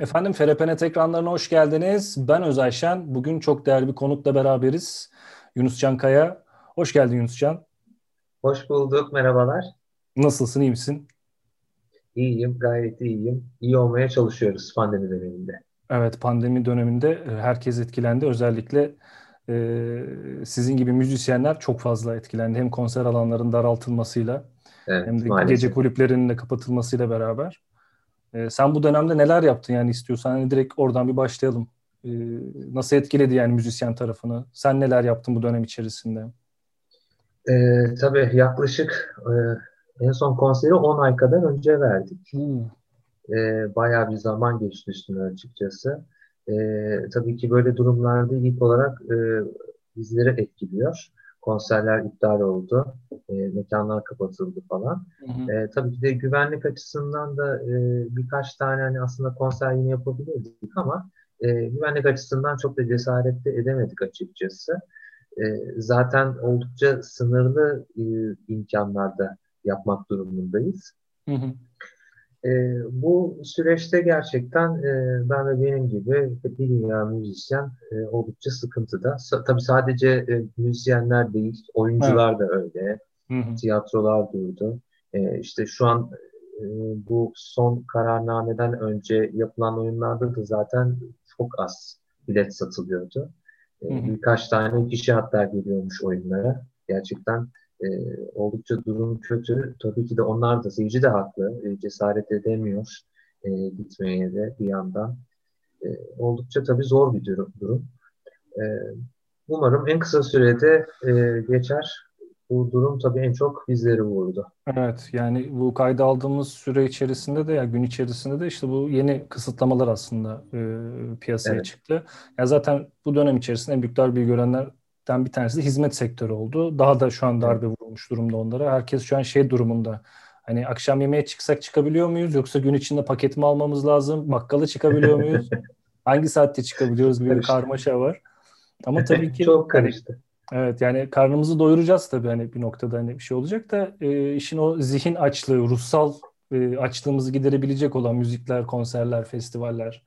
Efendim FRPNet ekranlarına hoş geldiniz. Ben Özay Şen. Bugün çok değerli bir konukla beraberiz. Yunus Can Kaya. Hoş geldin Yunus Can. Hoş bulduk, merhabalar. Nasılsın, iyi misin? İyiyim, gayet iyiyim. İyi olmaya çalışıyoruz pandemi döneminde. Evet, pandemi döneminde e, herkes etkilendi. Özellikle e, sizin gibi müzisyenler çok fazla etkilendi. Hem konser alanlarının daraltılmasıyla evet, hem de maalesef. gece kulüplerinin de kapatılmasıyla beraber. E, sen bu dönemde neler yaptın yani istiyorsan hani direkt oradan bir başlayalım. E, nasıl etkiledi yani müzisyen tarafını? Sen neler yaptın bu dönem içerisinde? E, tabii yaklaşık e, en son konseri 10 ay kadar önce verdik. Hmm. E, bayağı bir zaman geçti üstüne açıkçası. E, tabii ki böyle durumlarda ilk olarak e, bizleri etkiliyor konserler iptal oldu, e, mekanlar kapatıldı falan. Hı hı. E, tabii ki de güvenlik açısından da e, birkaç tane hani aslında konser yine yapabilirdik ama e, güvenlik açısından çok da cesaret de edemedik açıkçası. E, zaten oldukça sınırlı e, imkanlarda yapmak durumundayız. Hı hı. E, bu süreçte gerçekten e, ben ve benim gibi bir dünya müzisyen e, oldukça sıkıntıda. Sa- tabii sadece e, müzisyenler değil, oyuncular evet. da öyle. Hı hı. Tiyatrolar durdu. E, işte şu an e, bu son kararnameden önce yapılan oyunlarda da zaten çok az bilet satılıyordu. E, hı hı. Birkaç tane kişi hatta geliyormuş oyunlara. Gerçekten e, oldukça durum kötü. Tabii ki de onlar da seyirci de haklı. E, cesaret edemiyor e, gitmeye de bir yandan. E, oldukça tabii zor bir durum. durum. E, umarım en kısa sürede e, geçer. Bu durum tabii en çok bizleri vurdu. Evet yani bu kayda aldığımız süre içerisinde de ya gün içerisinde de işte bu yeni kısıtlamalar aslında e, piyasaya evet. çıktı. Ya zaten bu dönem içerisinde en büyük darbeyi görenler bir tanesi de hizmet sektörü oldu. Daha da şu an darbe vurulmuş durumda onlara. Herkes şu an şey durumunda. Hani akşam yemeğe çıksak çıkabiliyor muyuz? Yoksa gün içinde paket mi almamız lazım? Bakkala çıkabiliyor muyuz? Hangi saatte çıkabiliyoruz gibi bir karmaşa var. Ama tabii ki çok hani karıştı. Hani, evet yani karnımızı doyuracağız tabii hani bir noktada hani bir şey olacak da e, işin o zihin açlığı, ruhsal e, açlığımızı giderebilecek olan müzikler, konserler, festivaller,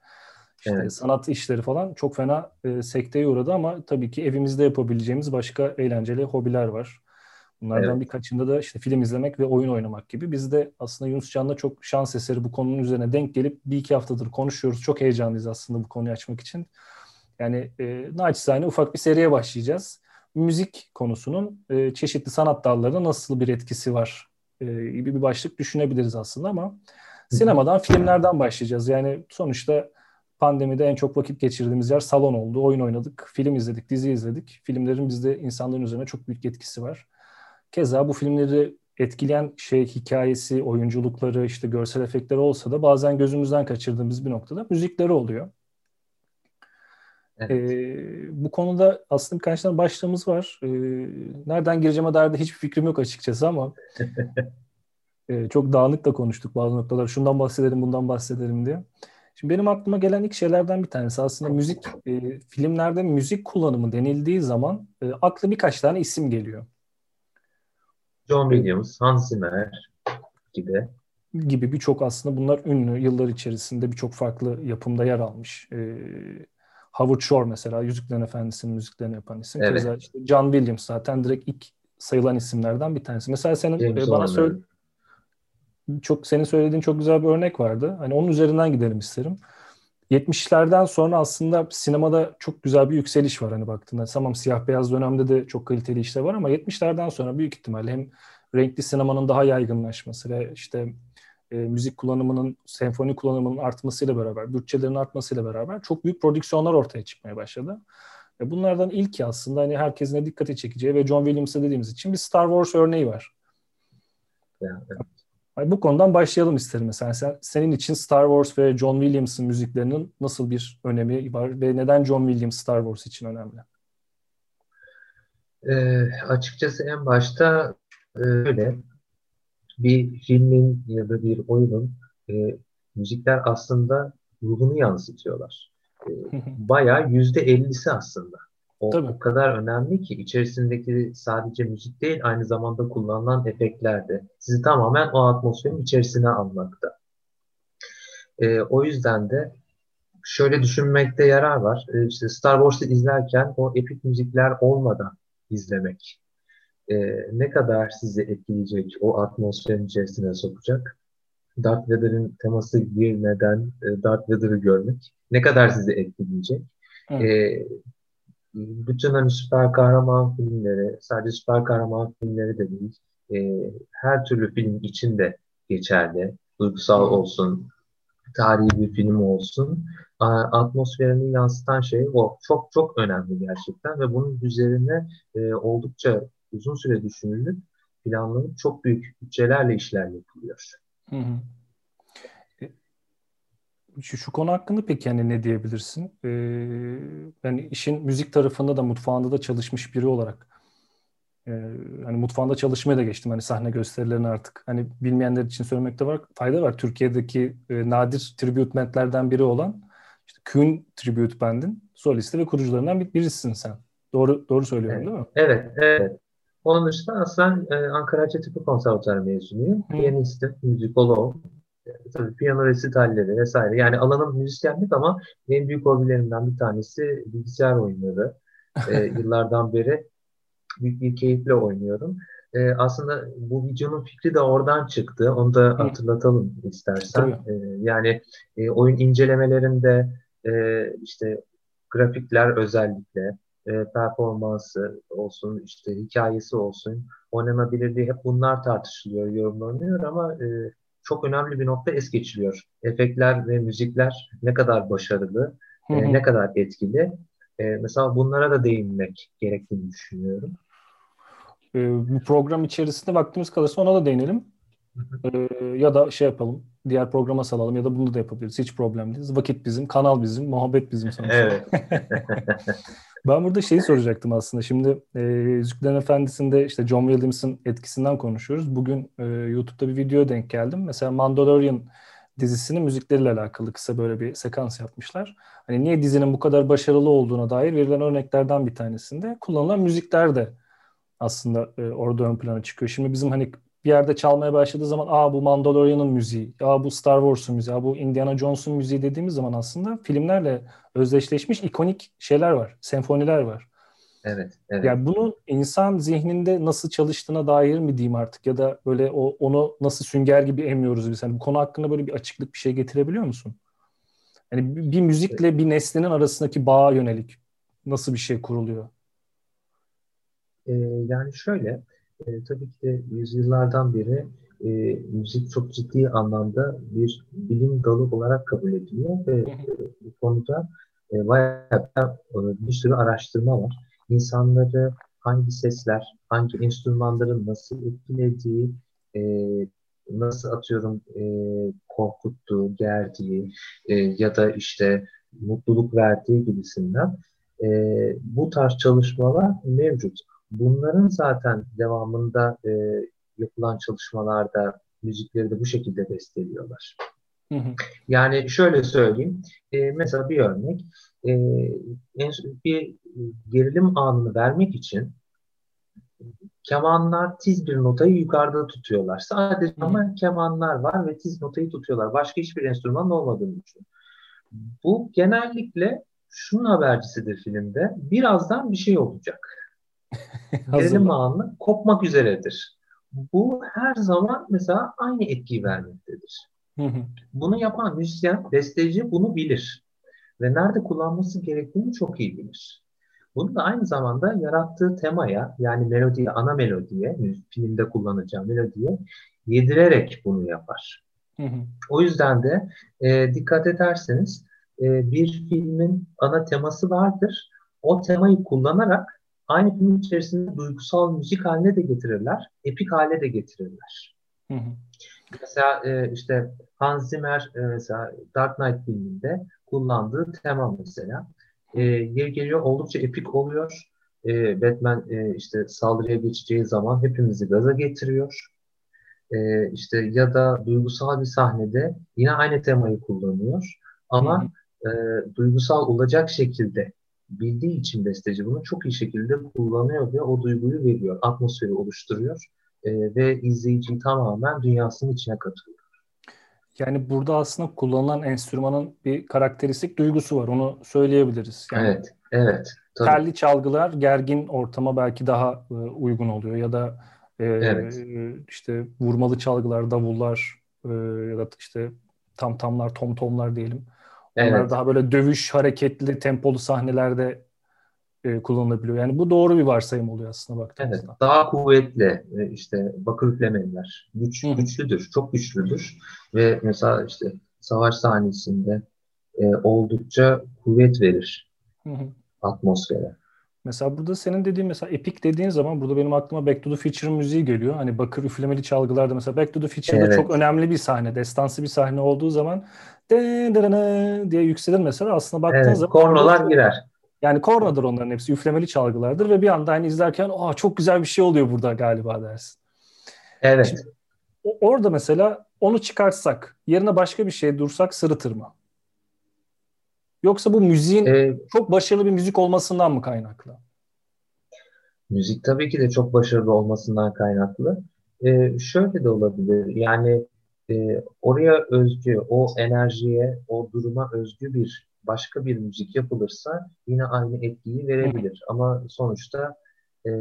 işte evet. sanat işleri falan çok fena e, sekteye uğradı ama tabii ki evimizde yapabileceğimiz başka eğlenceli hobiler var. Bunlardan evet. birkaçında da işte film izlemek ve oyun oynamak gibi. Biz de aslında Yunus Can'la çok şans eseri bu konunun üzerine denk gelip bir iki haftadır konuşuyoruz. Çok heyecanlıyız aslında bu konuyu açmak için. Yani e, naçizane ufak bir seriye başlayacağız. Müzik konusunun e, çeşitli sanat dallarına nasıl bir etkisi var e, gibi bir başlık düşünebiliriz aslında ama sinemadan, filmlerden başlayacağız. Yani sonuçta pandemide en çok vakit geçirdiğimiz yer salon oldu. Oyun oynadık, film izledik, dizi izledik. Filmlerin bizde insanların üzerine çok büyük etkisi var. Keza bu filmleri etkileyen şey hikayesi, oyunculukları, işte görsel efektleri olsa da bazen gözümüzden kaçırdığımız bir noktada müzikleri oluyor. Evet. Ee, bu konuda aslında birkaç tane başlığımız var. Ee, nereden gireceğime dair de hiçbir fikrim yok açıkçası ama e, çok dağınık da konuştuk bazı noktalar. Şundan bahsedelim, bundan bahsedelim diye. Şimdi benim aklıma gelen ilk şeylerden bir tanesi aslında müzik, e, filmlerde müzik kullanımı denildiği zaman e, akla birkaç tane isim geliyor. John Williams, Hans Zimmer gibi. Gibi birçok aslında bunlar ünlü yıllar içerisinde birçok farklı yapımda yer almış. E, Howard Shore mesela Yüzüklerin Efendisi'nin müziklerini yapan isim. Evet. Keza işte John Williams zaten direkt ilk sayılan isimlerden bir tanesi. Mesela senin James bana söyle çok senin söylediğin çok güzel bir örnek vardı. Hani onun üzerinden gidelim isterim. 70'lerden sonra aslında sinemada çok güzel bir yükseliş var hani baktığında. Tamam siyah beyaz dönemde de çok kaliteli işler var ama 70'lerden sonra büyük ihtimalle hem renkli sinemanın daha yaygınlaşması ve işte e, müzik kullanımının, senfoni kullanımının artmasıyla beraber, bütçelerin artmasıyla beraber çok büyük prodüksiyonlar ortaya çıkmaya başladı. E bunlardan ilki aslında hani herkesin dikkati çekeceği ve John Williams'a dediğimiz için bir Star Wars örneği var. Yani, bu konudan başlayalım isterim mesela. Sen, senin için Star Wars ve John Williams'ın müziklerinin nasıl bir önemi var ve neden John Williams Star Wars için önemli? E, açıkçası en başta e, öyle bir filmin ya da bir oyunun e, müzikler aslında ruhunu yansıtıyorlar. E, bayağı yüzde ellisi aslında. O, Tabii. o kadar önemli ki içerisindeki sadece müzik değil aynı zamanda kullanılan efektler de sizi tamamen o atmosferin içerisine almakta. E, o yüzden de şöyle düşünmekte yarar var. E, işte Star Wars'ı izlerken o epik müzikler olmadan izlemek e, ne kadar sizi etkileyecek, o atmosferin içerisine sokacak. Darth Vader'ın teması girmeden e, Darth Vader'ı görmek ne kadar sizi etkileyecek. E, bütün hani süper kahraman filmleri, sadece süper kahraman filmleri de değil, e, her türlü film içinde geçerli. Duygusal olsun, tarihi bir film olsun. Atmosferini yansıtan şey o. Çok çok önemli gerçekten ve bunun üzerine e, oldukça uzun süre düşünülüp planlanıp çok büyük bütçelerle işler yapılıyor. Hı hı. E, şu, şu konu hakkında peki yani ne diyebilirsin? Ee, ben işin müzik tarafında da mutfağında da çalışmış biri olarak e, hani mutfağında çalışmaya da geçtim hani sahne gösterilerini artık. Hani bilmeyenler için söylemekte var fayda var. Türkiye'deki e, nadir tribute bandlerden biri olan işte Kühn Tribute Band'in solisti ve kurucularından bir, birisin sen. Doğru doğru söylüyorum evet. değil mi? Evet, evet. Onun dışında aslında e, Ankara Hacettepe Konservatuarı mezunuyum. Piyanistim, müzikoloğum. E, tabii piyano resitalleri vesaire. Yani alanım müzisyenlik ama en büyük hobilerimden bir tanesi bilgisayar oyunları. E, yıllardan beri büyük bir keyifle oynuyorum. E, aslında bu videonun fikri de oradan çıktı. Onu da hatırlatalım istersen. E, yani e, oyun incelemelerinde e, işte grafikler özellikle e, performansı olsun, işte hikayesi olsun, oynanabilirliği hep bunlar tartışılıyor, yorumlanıyor ama e, çok önemli bir nokta es geçiliyor. Efektler ve müzikler ne kadar başarılı, e, ne kadar etkili. E, mesela bunlara da değinmek gerektiğini düşünüyorum. E, bu program içerisinde vaktimiz kalırsa ona da değinelim. E, ya da şey yapalım, diğer programa salalım ya da bunu da yapabiliriz. Hiç problem değil. Vakit bizim, kanal bizim, muhabbet bizim sonuçta. Evet. Ben burada şeyi soracaktım aslında. Şimdi e, Yüzüklerin Efendisi'nde işte John Williams'ın etkisinden konuşuyoruz. Bugün e, YouTube'da bir video denk geldim. Mesela Mandalorian dizisinin müzikleriyle alakalı kısa böyle bir sekans yapmışlar. Hani niye dizinin bu kadar başarılı olduğuna dair verilen örneklerden bir tanesinde kullanılan müzikler de aslında e, orada ön plana çıkıyor. Şimdi bizim hani bir yerde çalmaya başladığı zaman aa bu Mandalorian'ın müziği, aa bu Star Wars'un müziği, aa bu Indiana Jones'un müziği dediğimiz zaman aslında filmlerle özdeşleşmiş ikonik şeyler var, senfoniler var. Evet, evet. Yani bunun insan zihninde nasıl çalıştığına dair mi diyeyim artık ya da böyle o onu nasıl sünger gibi emiyoruz biz. Yani bu konu hakkında böyle bir açıklık bir şey getirebiliyor musun? Yani bir müzikle bir nesnenin arasındaki bağa yönelik nasıl bir şey kuruluyor? Ee, yani şöyle, e, tabii ki de yüzyıllardan beri e, müzik çok ciddi anlamda bir bilim dalı olarak kabul ediliyor ve e, bu konuda e, bayağı e, bir sürü araştırma var. İnsanları hangi sesler, hangi enstrümanların nasıl etkilediği, e, nasıl atıyorum e, korkuttuğu, gerdiği e, ya da işte mutluluk verdiği gibisinden e, bu tarz çalışmalar mevcut. Bunların zaten devamında e, yapılan çalışmalarda müzikleri de bu şekilde besteliyorlar. Yani şöyle söyleyeyim, e, mesela bir örnek, e, bir gerilim anını vermek için kemanlar tiz bir notayı yukarıda tutuyorlar. Sadece Hı. ama kemanlar var ve tiz notayı tutuyorlar. Başka hiçbir enstrüman olmadığını için. Bu genellikle şunun habercisidir filmde. Birazdan bir şey olacak. Gerilim anı kopmak üzeredir. Bu her zaman mesela aynı etkiyi vermektedir. Bunu yapan müzisyen, besteci bunu bilir. Ve nerede kullanması gerektiğini çok iyi bilir. Bunu da aynı zamanda yarattığı temaya yani melodiye, ana melodiye, filmde kullanacağı melodiye yedirerek bunu yapar. O yüzden de e, dikkat ederseniz e, bir filmin ana teması vardır. O temayı kullanarak aynı film içerisinde duygusal müzik haline de getirirler, epik hale de getirirler. Hı hı. Mesela e, işte Hans Zimmer e, mesela Dark Knight filminde kullandığı tema mesela. E, yer geliyor oldukça epik oluyor. E, Batman e, işte saldırıya geçeceği zaman hepimizi gaza getiriyor. E, işte ya da duygusal bir sahnede yine aynı temayı kullanıyor. Ama hı hı. E, duygusal olacak şekilde bildiği için besteci bunu çok iyi şekilde kullanıyor ve o duyguyu veriyor, atmosferi oluşturuyor e, ve izleyiciyi tamamen dünyasının içine katıyor. Yani burada aslında kullanılan enstrümanın bir karakteristik duygusu var. Onu söyleyebiliriz. Yani evet, evet. Tabii. Telli çalgılar gergin ortama belki daha e, uygun oluyor ya da e, evet. işte vurmalı çalgılar, davullar e, ya da işte tam tamlar, tom tomlar diyelim. Onlar evet. daha böyle dövüş, hareketli, tempolu sahnelerde e, kullanılabiliyor. Yani bu doğru bir varsayım oluyor aslında baktığımızda. Evet, daha kuvvetli işte bakır üflemeliler. Güç, Hı. güçlüdür, çok güçlüdür. Ve mesela işte savaş sahnesinde e, oldukça kuvvet verir Hı atmosfere. Mesela burada senin dediğin mesela epik dediğin zaman burada benim aklıma Back to the Future'ın müziği geliyor. Hani bakır üflemeli çalgılarda mesela Back to the Future'da evet. çok önemli bir sahne, destansı bir sahne olduğu zaman diye yükselir mesela aslında baktığın evet, zaman kornalar girer. Yani kornadır onların hepsi üflemeli çalgılardır ve bir anda hani izlerken Aa, çok güzel bir şey oluyor burada galiba dersin. Evet. Şimdi, orada mesela onu çıkartsak yerine başka bir şey dursak sırıtır mı? Yoksa bu müziğin ee, çok başarılı bir müzik olmasından mı kaynaklı? Müzik tabii ki de çok başarılı olmasından kaynaklı. Ee, şöyle de olabilir. Yani e, oraya özgü, o enerjiye, o duruma özgü bir başka bir müzik yapılırsa yine aynı etkiyi verebilir. Ama sonuçta e,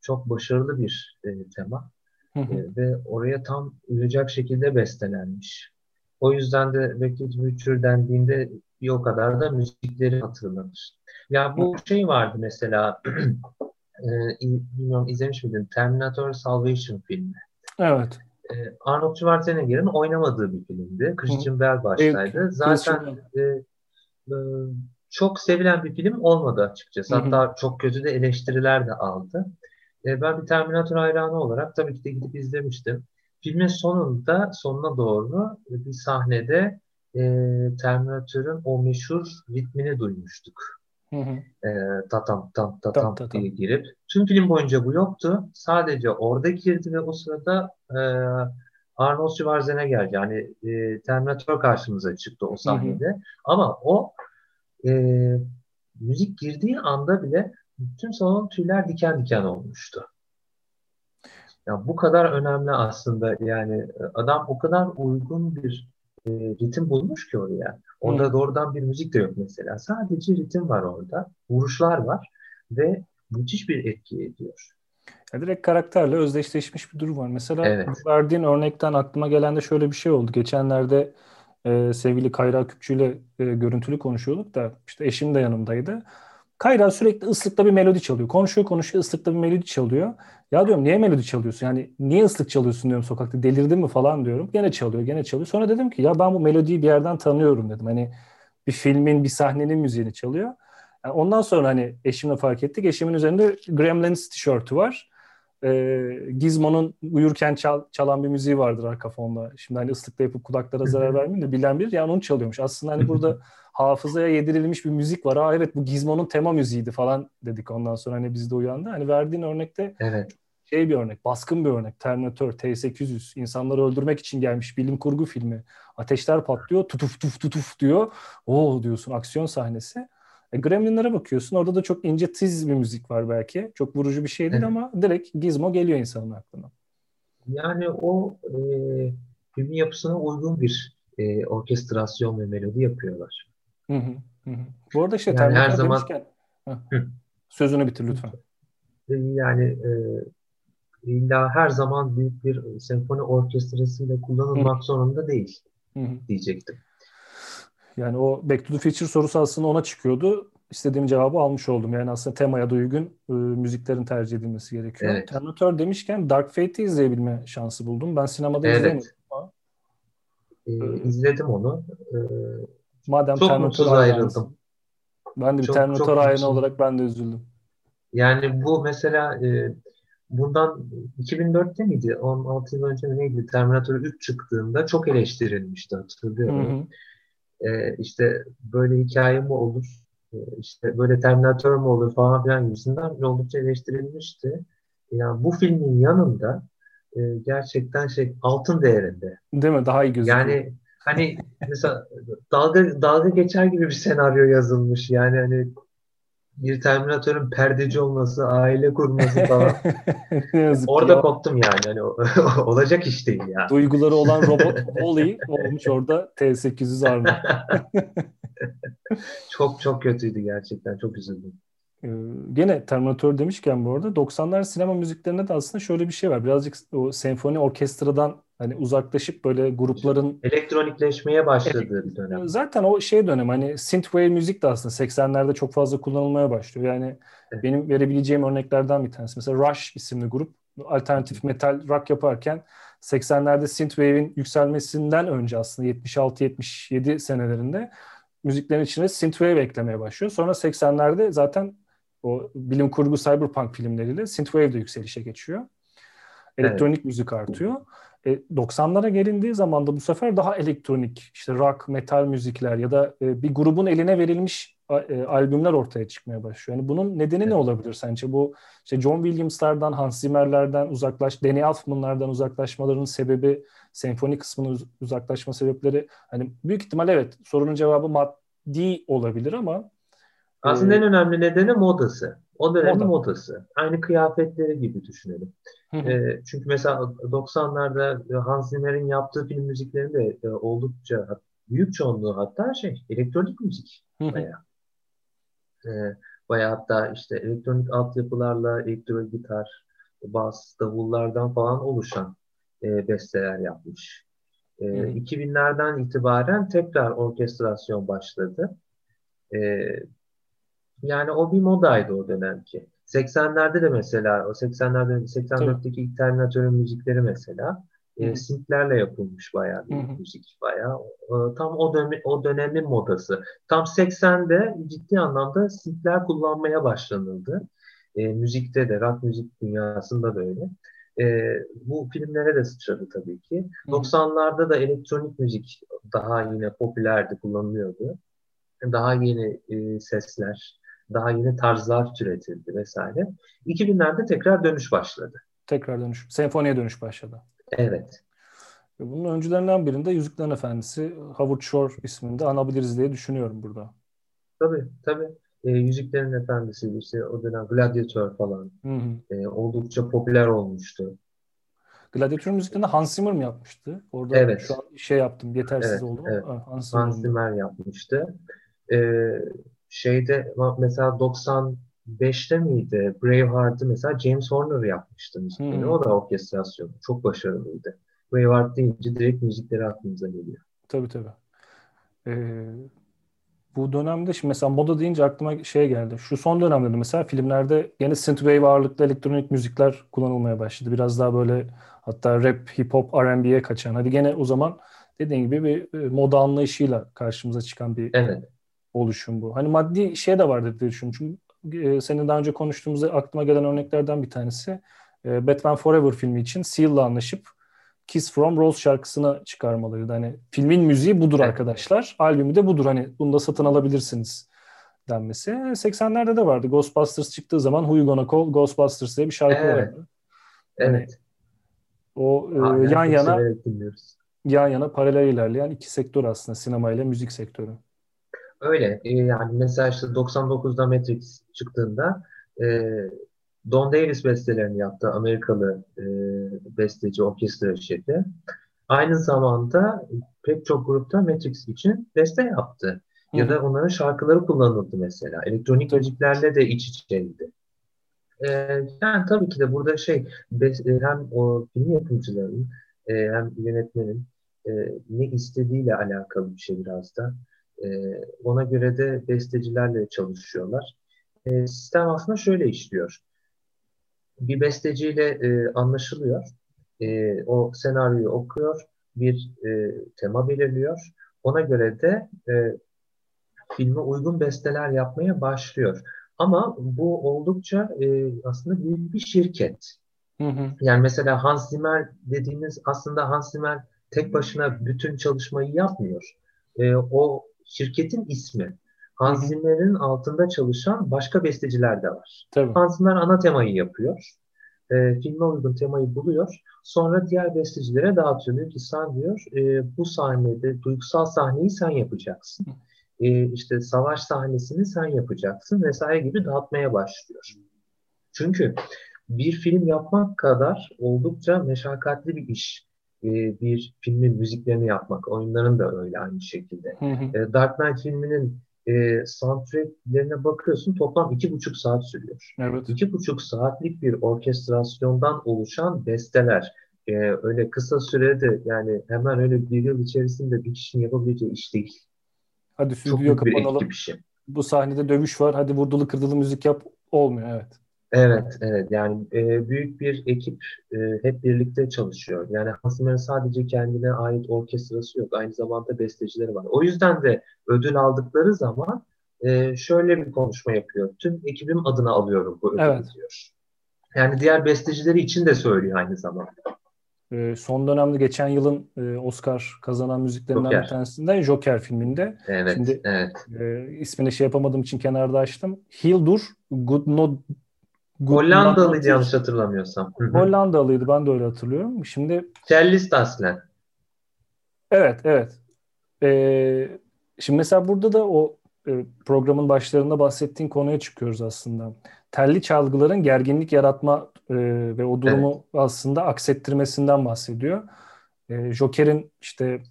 çok başarılı bir e, tema e, ve oraya tam uyacak şekilde bestelenmiş. O yüzden de Beckett Future dendiğinde bir o kadar da müzikleri hatırlanır. Ya bu şey vardı mesela e, bilmiyorum izlemiş miydin? Terminator Salvation filmi. Evet. E, Arnold Schwarzenegger'in oynamadığı bir filmdi. Christian Bale baştaydı. Zaten e, e, çok sevilen bir film olmadı açıkçası. Hatta Hı-hı. çok kötü de eleştiriler de aldı. E, ben bir Terminator hayranı olarak tabii ki de gidip izlemiştim. Filmin sonunda, sonuna doğru bir sahnede e, Terminator'ın o meşhur ritmini duymuştuk. Hı hı. E, tatam tam tatam tam, diye girip. Tüm film boyunca bu yoktu. Sadece orada girdi ve o sırada e, Arnold Schwarzenegger yani e, Terminator karşımıza çıktı o sahnede. Hı hı. Ama o e, müzik girdiği anda bile tüm salon tüyler diken diken olmuştu. Ya bu kadar önemli aslında yani adam o kadar uygun bir e, ritim bulmuş ki oraya. Orada Hı. doğrudan bir müzik de yok mesela. Sadece ritim var orada. Vuruşlar var ve müthiş bir etki ediyor. Ya direkt karakterle özdeşleşmiş bir durum var. Mesela evet. verdiğin örnekten aklıma gelen de şöyle bir şey oldu. Geçenlerde e, sevgili Kayra Küpçü ile e, görüntülü konuşuyorduk da işte eşim de yanımdaydı. Kayra sürekli ıslıkta bir melodi çalıyor. Konuşuyor konuşuyor ıslıkta bir melodi çalıyor. Ya diyorum niye melodi çalıyorsun? Yani niye ıslık çalıyorsun diyorum sokakta. Delirdin mi falan diyorum. Gene çalıyor gene çalıyor. Sonra dedim ki ya ben bu melodiyi bir yerden tanıyorum dedim. Hani bir filmin bir sahnenin müziğini çalıyor. Yani ondan sonra hani eşimle fark ettik. Eşimin üzerinde Gremlins tişörtü var. Ee, Gizmo'nun uyurken çal, çalan bir müziği vardır arka fonda. Şimdi hani ıslıkla yapıp kulaklara zarar vermeyin de bilen bir yani onu çalıyormuş. Aslında hani burada hafızaya yedirilmiş bir müzik var. Aa evet bu Gizmo'nun tema müziğiydi falan dedik ondan sonra hani bizde uyandı. Hani verdiğin örnekte evet. şey bir örnek, baskın bir örnek. Terminator, T-800 insanları öldürmek için gelmiş bilim kurgu filmi. Ateşler patlıyor, tutuf tuf tutuf diyor. Oo diyorsun aksiyon sahnesi. E, Gremlin'lere bakıyorsun. Orada da çok ince tiz bir müzik var belki. Çok vurucu bir şey değil evet. ama direkt Gizmo geliyor insanın aklına. Yani o e, filmin yapısına uygun bir e, orkestrasyon ve melodi yapıyorlar. Hı hı, hı. Bu arada şey yani her zaman demişken, sözünü bitir lütfen. Yani e, illa her zaman büyük bir senfoni orkestrasıyla kullanılmak hı. zorunda değil hı hı. diyecektim. Yani o Back to the Future sorusu aslında ona çıkıyordu. İstediğim cevabı almış oldum. Yani aslında temaya da uygun e, müziklerin tercih edilmesi gerekiyor. Evet. Terminator demişken Dark Fate'i izleyebilme şansı buldum. Ben sinemada evet. izlemedim. Ee, izledim onu. Ee, Madem çok Terminator ayrıldım. Ben de bir çok, Terminator hayranı olarak ben de üzüldüm. Yani bu mesela e, bundan 2004'te miydi? 16 yıl önce neydi? Terminator 3 çıktığında çok eleştirilmişti hatırlıyorum. Hı hı. E, işte böyle hikaye mi olur? E, işte böyle Terminator mu olur falan filan gibisinden oldukça eleştirilmişti. Yani bu filmin yanında e, gerçekten şey altın değerinde. Değil mi? Daha iyi gözüküyor. Yani hani mesela dalga dalga geçer gibi bir senaryo yazılmış. Yani hani bir Terminatör'ün perdeci olması, aile kurması falan. orada ya. koptum yani. Hani olacak iş değil ya. Duyguları olan robot Wally olmuş orada T800 Arnold. çok çok kötüydü gerçekten. Çok üzüldüm. Ee, gene Terminator demişken bu arada 90'lar sinema müziklerinde de aslında şöyle bir şey var. Birazcık o senfoni orkestradan hani uzaklaşıp böyle grupların elektronikleşmeye başladığı bir dönem. Zaten o şey dönem hani synthwave müzik de aslında 80'lerde çok fazla kullanılmaya başlıyor. Yani evet. benim verebileceğim örneklerden bir tanesi. Mesela Rush isimli grup alternatif metal rock yaparken 80'lerde synthwave'in yükselmesinden önce aslında 76-77 senelerinde müziklerin içine synthwave eklemeye başlıyor. Sonra 80'lerde zaten o bilim kurgu cyberpunk filmleriyle synthwave de yükselişe geçiyor. Elektronik evet. müzik artıyor. E, 90'lara gelindiği zaman da bu sefer daha elektronik, işte rock, metal müzikler ya da e, bir grubun eline verilmiş e, albümler ortaya çıkmaya başlıyor. Yani bunun nedeni evet. ne olabilir sence? Bu işte John Williams'lardan, Hans Zimmer'lerden uzaklaş, Danny Elfman'lardan uzaklaşmalarının sebebi, senfoni kısmının uzaklaşma sebepleri hani büyük ihtimal evet sorunun cevabı maddi olabilir ama aslında e, en önemli nedeni modası. O dönemin Moda. modası. Aynı kıyafetleri gibi düşünelim. E, çünkü mesela 90'larda Hans Zimmer'in yaptığı film müziklerinde e, oldukça büyük çoğunluğu hatta şey elektronik müzik bayağı. E, bayağı hatta işte elektronik altyapılarla elektro gitar, bas, davullardan falan oluşan e, besteler yapmış. E, 2000'lerden itibaren tekrar orkestrasyon başladı. E, yani o bir modaydı o dönemki. 80'lerde de mesela o 80'lerde 84'teki ilk Terminator'ın müzikleri mesela e, synthlerle yapılmış bayağı bir Hı-hı. müzik bayağı. E, tam o dönem o dönemin modası. Tam 80'de ciddi anlamda synthler kullanmaya başlanıldı. E, müzikte de rock müzik dünyasında böyle. E, bu filmlere de sıçradı tabii ki. Hı-hı. 90'larda da elektronik müzik daha yine popülerdi, kullanılıyordu. Daha yeni e, sesler, daha yeni tarzlar türetildi vesaire. 2000'lerde tekrar dönüş başladı. Tekrar dönüş. Senfoniye dönüş başladı. Evet. Bunun öncülerinden birinde Yüzüklerin Efendisi Howard Shore isminde anabiliriz diye düşünüyorum burada. Tabii tabii. E, Yüzüklerin Efendisi işte o dönem Gladiator falan hı hı. E, oldukça popüler olmuştu. Gladiator müziklerini Hans Zimmer mi yapmıştı? Orada evet. şu an şey yaptım yetersiz evet, oldu evet. Hans Zimmer, Hans Zimmer yapmıştı. Ee, şeyde mesela 95'te miydi? Braveheart'ı mesela James Horner yapmıştı müzikleri. Hmm. O da orkestrasyon. Çok başarılıydı. Braveheart deyince direkt müzikleri aklımıza geliyor. Tabii tabii. Ee, bu dönemde şimdi mesela moda deyince aklıma şey geldi. Şu son dönemde de mesela filmlerde yeni synthwave ağırlıklı elektronik müzikler kullanılmaya başladı. Biraz daha böyle hatta rap, hip hop, R&B'ye kaçan. Hadi gene o zaman dediğin gibi bir e, moda anlayışıyla karşımıza çıkan bir evet oluşum bu. Hani maddi şey de vardır diye düşünüyorum. Çünkü e, senin daha önce konuştuğumuzda aklıma gelen örneklerden bir tanesi e, Batman Forever filmi için Seal'la anlaşıp Kiss from Rose şarkısını çıkarmalıydı. Hani filmin müziği budur arkadaşlar. Albümü de budur. Hani bunu da satın alabilirsiniz denmesi. 80'lerde de vardı. Ghostbusters çıktığı zaman Who You Gonna Call Ghostbusters diye bir şarkı evet. vardı. Hani evet. o e, yan yana yan yana paralel ilerleyen iki sektör aslında sinema ile müzik sektörü. Öyle. E, yani mesela işte 99'da Matrix çıktığında e, Don Davis bestelerini yaptı. Amerikalı e, besteci, orkestra şefi. Aynı zamanda pek çok grupta Matrix için beste yaptı. Hı. Ya da onların şarkıları kullanıldı mesela. Elektronik müziklerle de iç içeydi. Ee, yani tabii ki de burada şey hem o film yapımcıların e, hem yönetmenin e, ne istediğiyle alakalı bir şey biraz da. E, ona göre de bestecilerle çalışıyorlar. E, sistem aslında şöyle işliyor. Bir besteciyle e, anlaşılıyor. E, o senaryoyu okuyor. Bir e, tema belirliyor. Ona göre de e, filme uygun besteler yapmaya başlıyor. Ama bu oldukça e, aslında büyük bir şirket. Hı hı. Yani mesela Hans Zimmer dediğimiz aslında Hans Zimmer tek başına bütün çalışmayı yapmıyor. E, o şirketin ismi. Hans Zimmer'in altında çalışan başka besteciler de var. Tabii. Hans Zimmer ana temayı yapıyor. E, filme uygun temayı buluyor. Sonra diğer bestecilere dağıtıyor. Diyor ki sen diyor e, bu sahnede duygusal sahneyi sen yapacaksın. E, işte savaş sahnesini sen yapacaksın vesaire gibi dağıtmaya başlıyor. Çünkü bir film yapmak kadar oldukça meşakkatli bir iş. E, bir filmin müziklerini yapmak. Oyunların da öyle aynı şekilde. Hı hı. E, Dark Knight filminin e, soundtracklerine bakıyorsun toplam iki buçuk saat sürüyor. Evet. İki buçuk saatlik bir orkestrasyondan oluşan besteler. E, öyle kısa sürede yani hemen öyle bir yıl içerisinde bir kişinin yapabileceği iş değil. Hadi stüdyo kapanalım. Bu sahnede dövüş var. Hadi vurdulu kırdılı müzik yap. Olmuyor evet. Evet, evet. Yani e, büyük bir ekip e, hep birlikte çalışıyor. Yani Hans Zimmer'in sadece kendine ait orkestrası yok. Aynı zamanda bestecileri var. O yüzden de ödül aldıkları zaman e, şöyle bir konuşma yapıyor. Tüm ekibim adına alıyorum bu ödülü evet. diyor. Yani diğer bestecileri için de söylüyor aynı zamanda. E, son dönemde geçen yılın e, Oscar kazanan müziklerinden Joker. bir tanesinde Joker filminde. Evet, Şimdi evet. E, ismini şey yapamadığım için kenarda açtım. Hildur Gudnod Hollandalıydı yanlış hatırlamıyorsam. Hollandalıydı ben de öyle hatırlıyorum. Şimdi Cellist aslen. Evet, evet. Ee, şimdi mesela burada da o e, programın başlarında bahsettiğin konuya çıkıyoruz aslında. Telli çalgıların gerginlik yaratma e, ve o durumu evet. aslında aksettirmesinden bahsediyor. E, Joker'in işte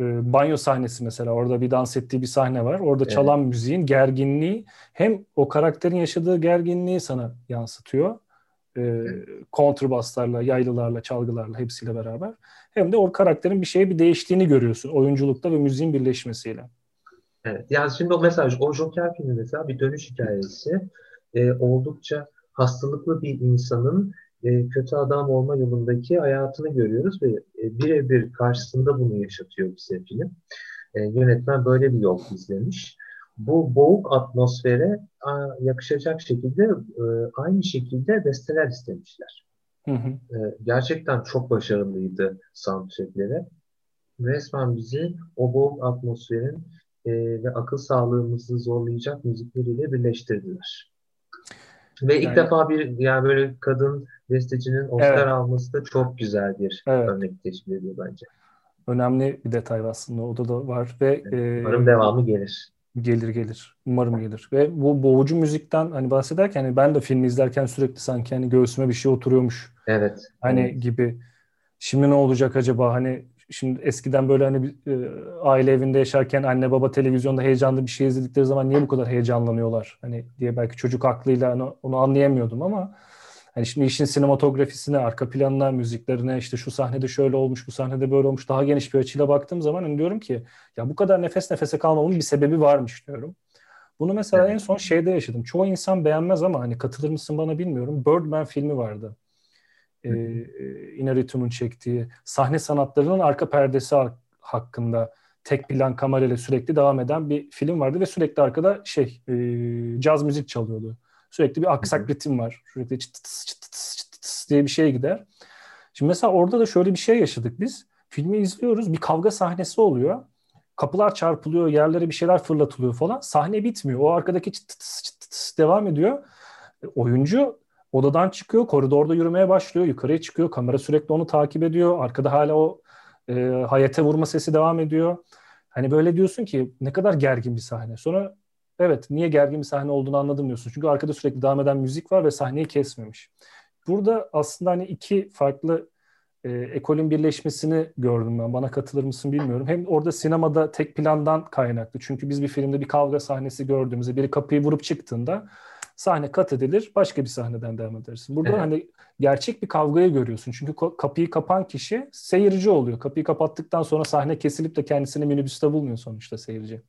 e, banyo sahnesi mesela orada bir dans ettiği bir sahne var. Orada evet. çalan müziğin gerginliği hem o karakterin yaşadığı gerginliği sana yansıtıyor. E, evet. kontrbaslarla, yaylılarla, çalgılarla hepsiyle beraber. Hem de o karakterin bir şeye bir değiştiğini görüyorsun oyunculukta ve müziğin birleşmesiyle. Evet. Yani şimdi o mesaj, o Joker filmi mesela bir dönüş hikayesi. E, oldukça hastalıklı bir insanın e, kötü adam olma yolundaki hayatını görüyoruz ve e, birebir karşısında bunu yaşatıyor bize film. E, yönetmen böyle bir yol izlemiş. Bu boğuk atmosfere a, yakışacak şekilde e, aynı şekilde besteler istemişler. Hı hı. E, gerçekten çok başarılıydı soundtrackleri. Resmen bizi o boğuk atmosferin e, ve akıl sağlığımızı zorlayacak müzikleriyle birleştirdiler. Ve ilk yani, defa bir yani böyle kadın bestecinin Oscar evet. alması da çok güzel bir evet. örnek teşkil ediyor bence. Önemli bir detay aslında. O da var ve evet, umarım e, devamı gelir. Gelir gelir. Umarım gelir. Ve bu boğucu müzikten hani bahsederken hani ben de filmi izlerken sürekli sanki hani göğsüme bir şey oturuyormuş. Evet. Hani evet. gibi. Şimdi ne olacak acaba? Hani şimdi eskiden böyle hani e, aile evinde yaşarken anne baba televizyonda heyecanlı bir şey izledikleri zaman niye bu kadar heyecanlanıyorlar? Hani diye belki çocuk aklıyla onu, onu anlayamıyordum ama Hani şimdi işin sinematografisine, arka planına, müziklerine işte şu sahnede şöyle olmuş, bu sahnede böyle olmuş daha geniş bir açıyla baktığım zaman hani diyorum ki ya bu kadar nefes nefese kalmamın bir sebebi varmış diyorum. Bunu mesela en son şeyde yaşadım. Çoğu insan beğenmez ama hani katılır mısın bana bilmiyorum. Birdman filmi vardı. Ee, Inarritu'nun çektiği sahne sanatlarının arka perdesi hakkında tek plan kamerayla sürekli devam eden bir film vardı ve sürekli arkada şey e, caz müzik çalıyordu. Sürekli bir aksak ritim var. Sürekli çıt çıt tıs çıt tıs diye bir şeye gider. Şimdi mesela orada da şöyle bir şey yaşadık biz. Filmi izliyoruz. Bir kavga sahnesi oluyor. Kapılar çarpılıyor, yerlere bir şeyler fırlatılıyor falan. Sahne bitmiyor. O arkadaki çıt tıs çıt tıs devam ediyor. E, oyuncu odadan çıkıyor, koridorda yürümeye başlıyor, yukarıya çıkıyor. Kamera sürekli onu takip ediyor. Arkada hala o e, hayete vurma sesi devam ediyor. Hani böyle diyorsun ki ne kadar gergin bir sahne. Sonra evet niye gergin bir sahne olduğunu anladım diyorsun. Çünkü arkada sürekli devam eden müzik var ve sahneyi kesmemiş. Burada aslında hani iki farklı e, ekolün birleşmesini gördüm ben. Bana katılır mısın bilmiyorum. Hem orada sinemada tek plandan kaynaklı. Çünkü biz bir filmde bir kavga sahnesi gördüğümüzde biri kapıyı vurup çıktığında sahne kat edilir. Başka bir sahneden devam edersin. Burada evet. hani gerçek bir kavgayı görüyorsun. Çünkü kapıyı kapan kişi seyirci oluyor. Kapıyı kapattıktan sonra sahne kesilip de kendisini minibüste bulmuyor sonuçta seyirci.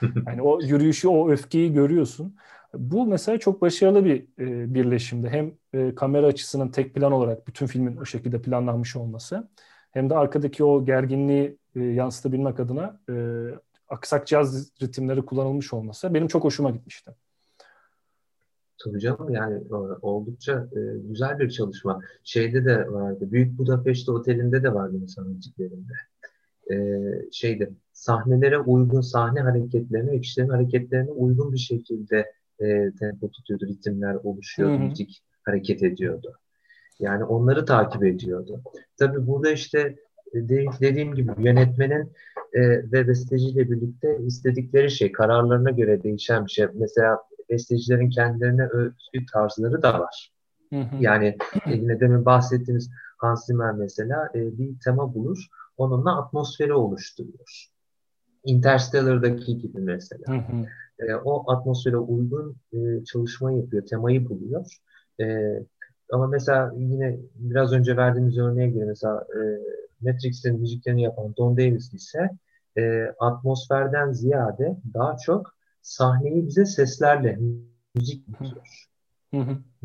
Yani o yürüyüşü, o öfkeyi görüyorsun. Bu mesela çok başarılı bir e, birleşimdi. Hem e, kamera açısının tek plan olarak bütün filmin o şekilde planlanmış olması hem de arkadaki o gerginliği e, yansıtabilmek adına e, aksak caz ritimleri kullanılmış olması benim çok hoşuma gitmişti. Tabii yani e, oldukça e, güzel bir çalışma. Şeyde de vardı. Büyük Budapeşte Oteli'nde de vardı müziklerinde. E, şeyde sahnelere uygun sahne hareketlerine kişilerin hareketlerine uygun bir şekilde e, tempo tutuyordu, ritimler oluşuyordu, Hı-hı. müzik hareket ediyordu. Yani onları takip ediyordu. Tabii burada işte de, dediğim gibi yönetmenin e, ve besteciyle birlikte istedikleri şey kararlarına göre değişen bir şey. Mesela bestecilerin kendilerine özgü tarzları da var. Hı hı. Yani yine demin bahsettiğimiz Hans Zimmer mesela e, bir tema bulur, onunla atmosferi oluşturuyor. Interstellar'daki gibi mesela. Hı hı. E, o atmosfere uygun e, çalışma yapıyor, temayı buluyor. E, ama mesela yine biraz önce verdiğimiz örneğe göre mesela e, Matrix'in müziklerini yapan Don Davis ise e, atmosferden ziyade daha çok sahneyi bize seslerle müzik yapıyor.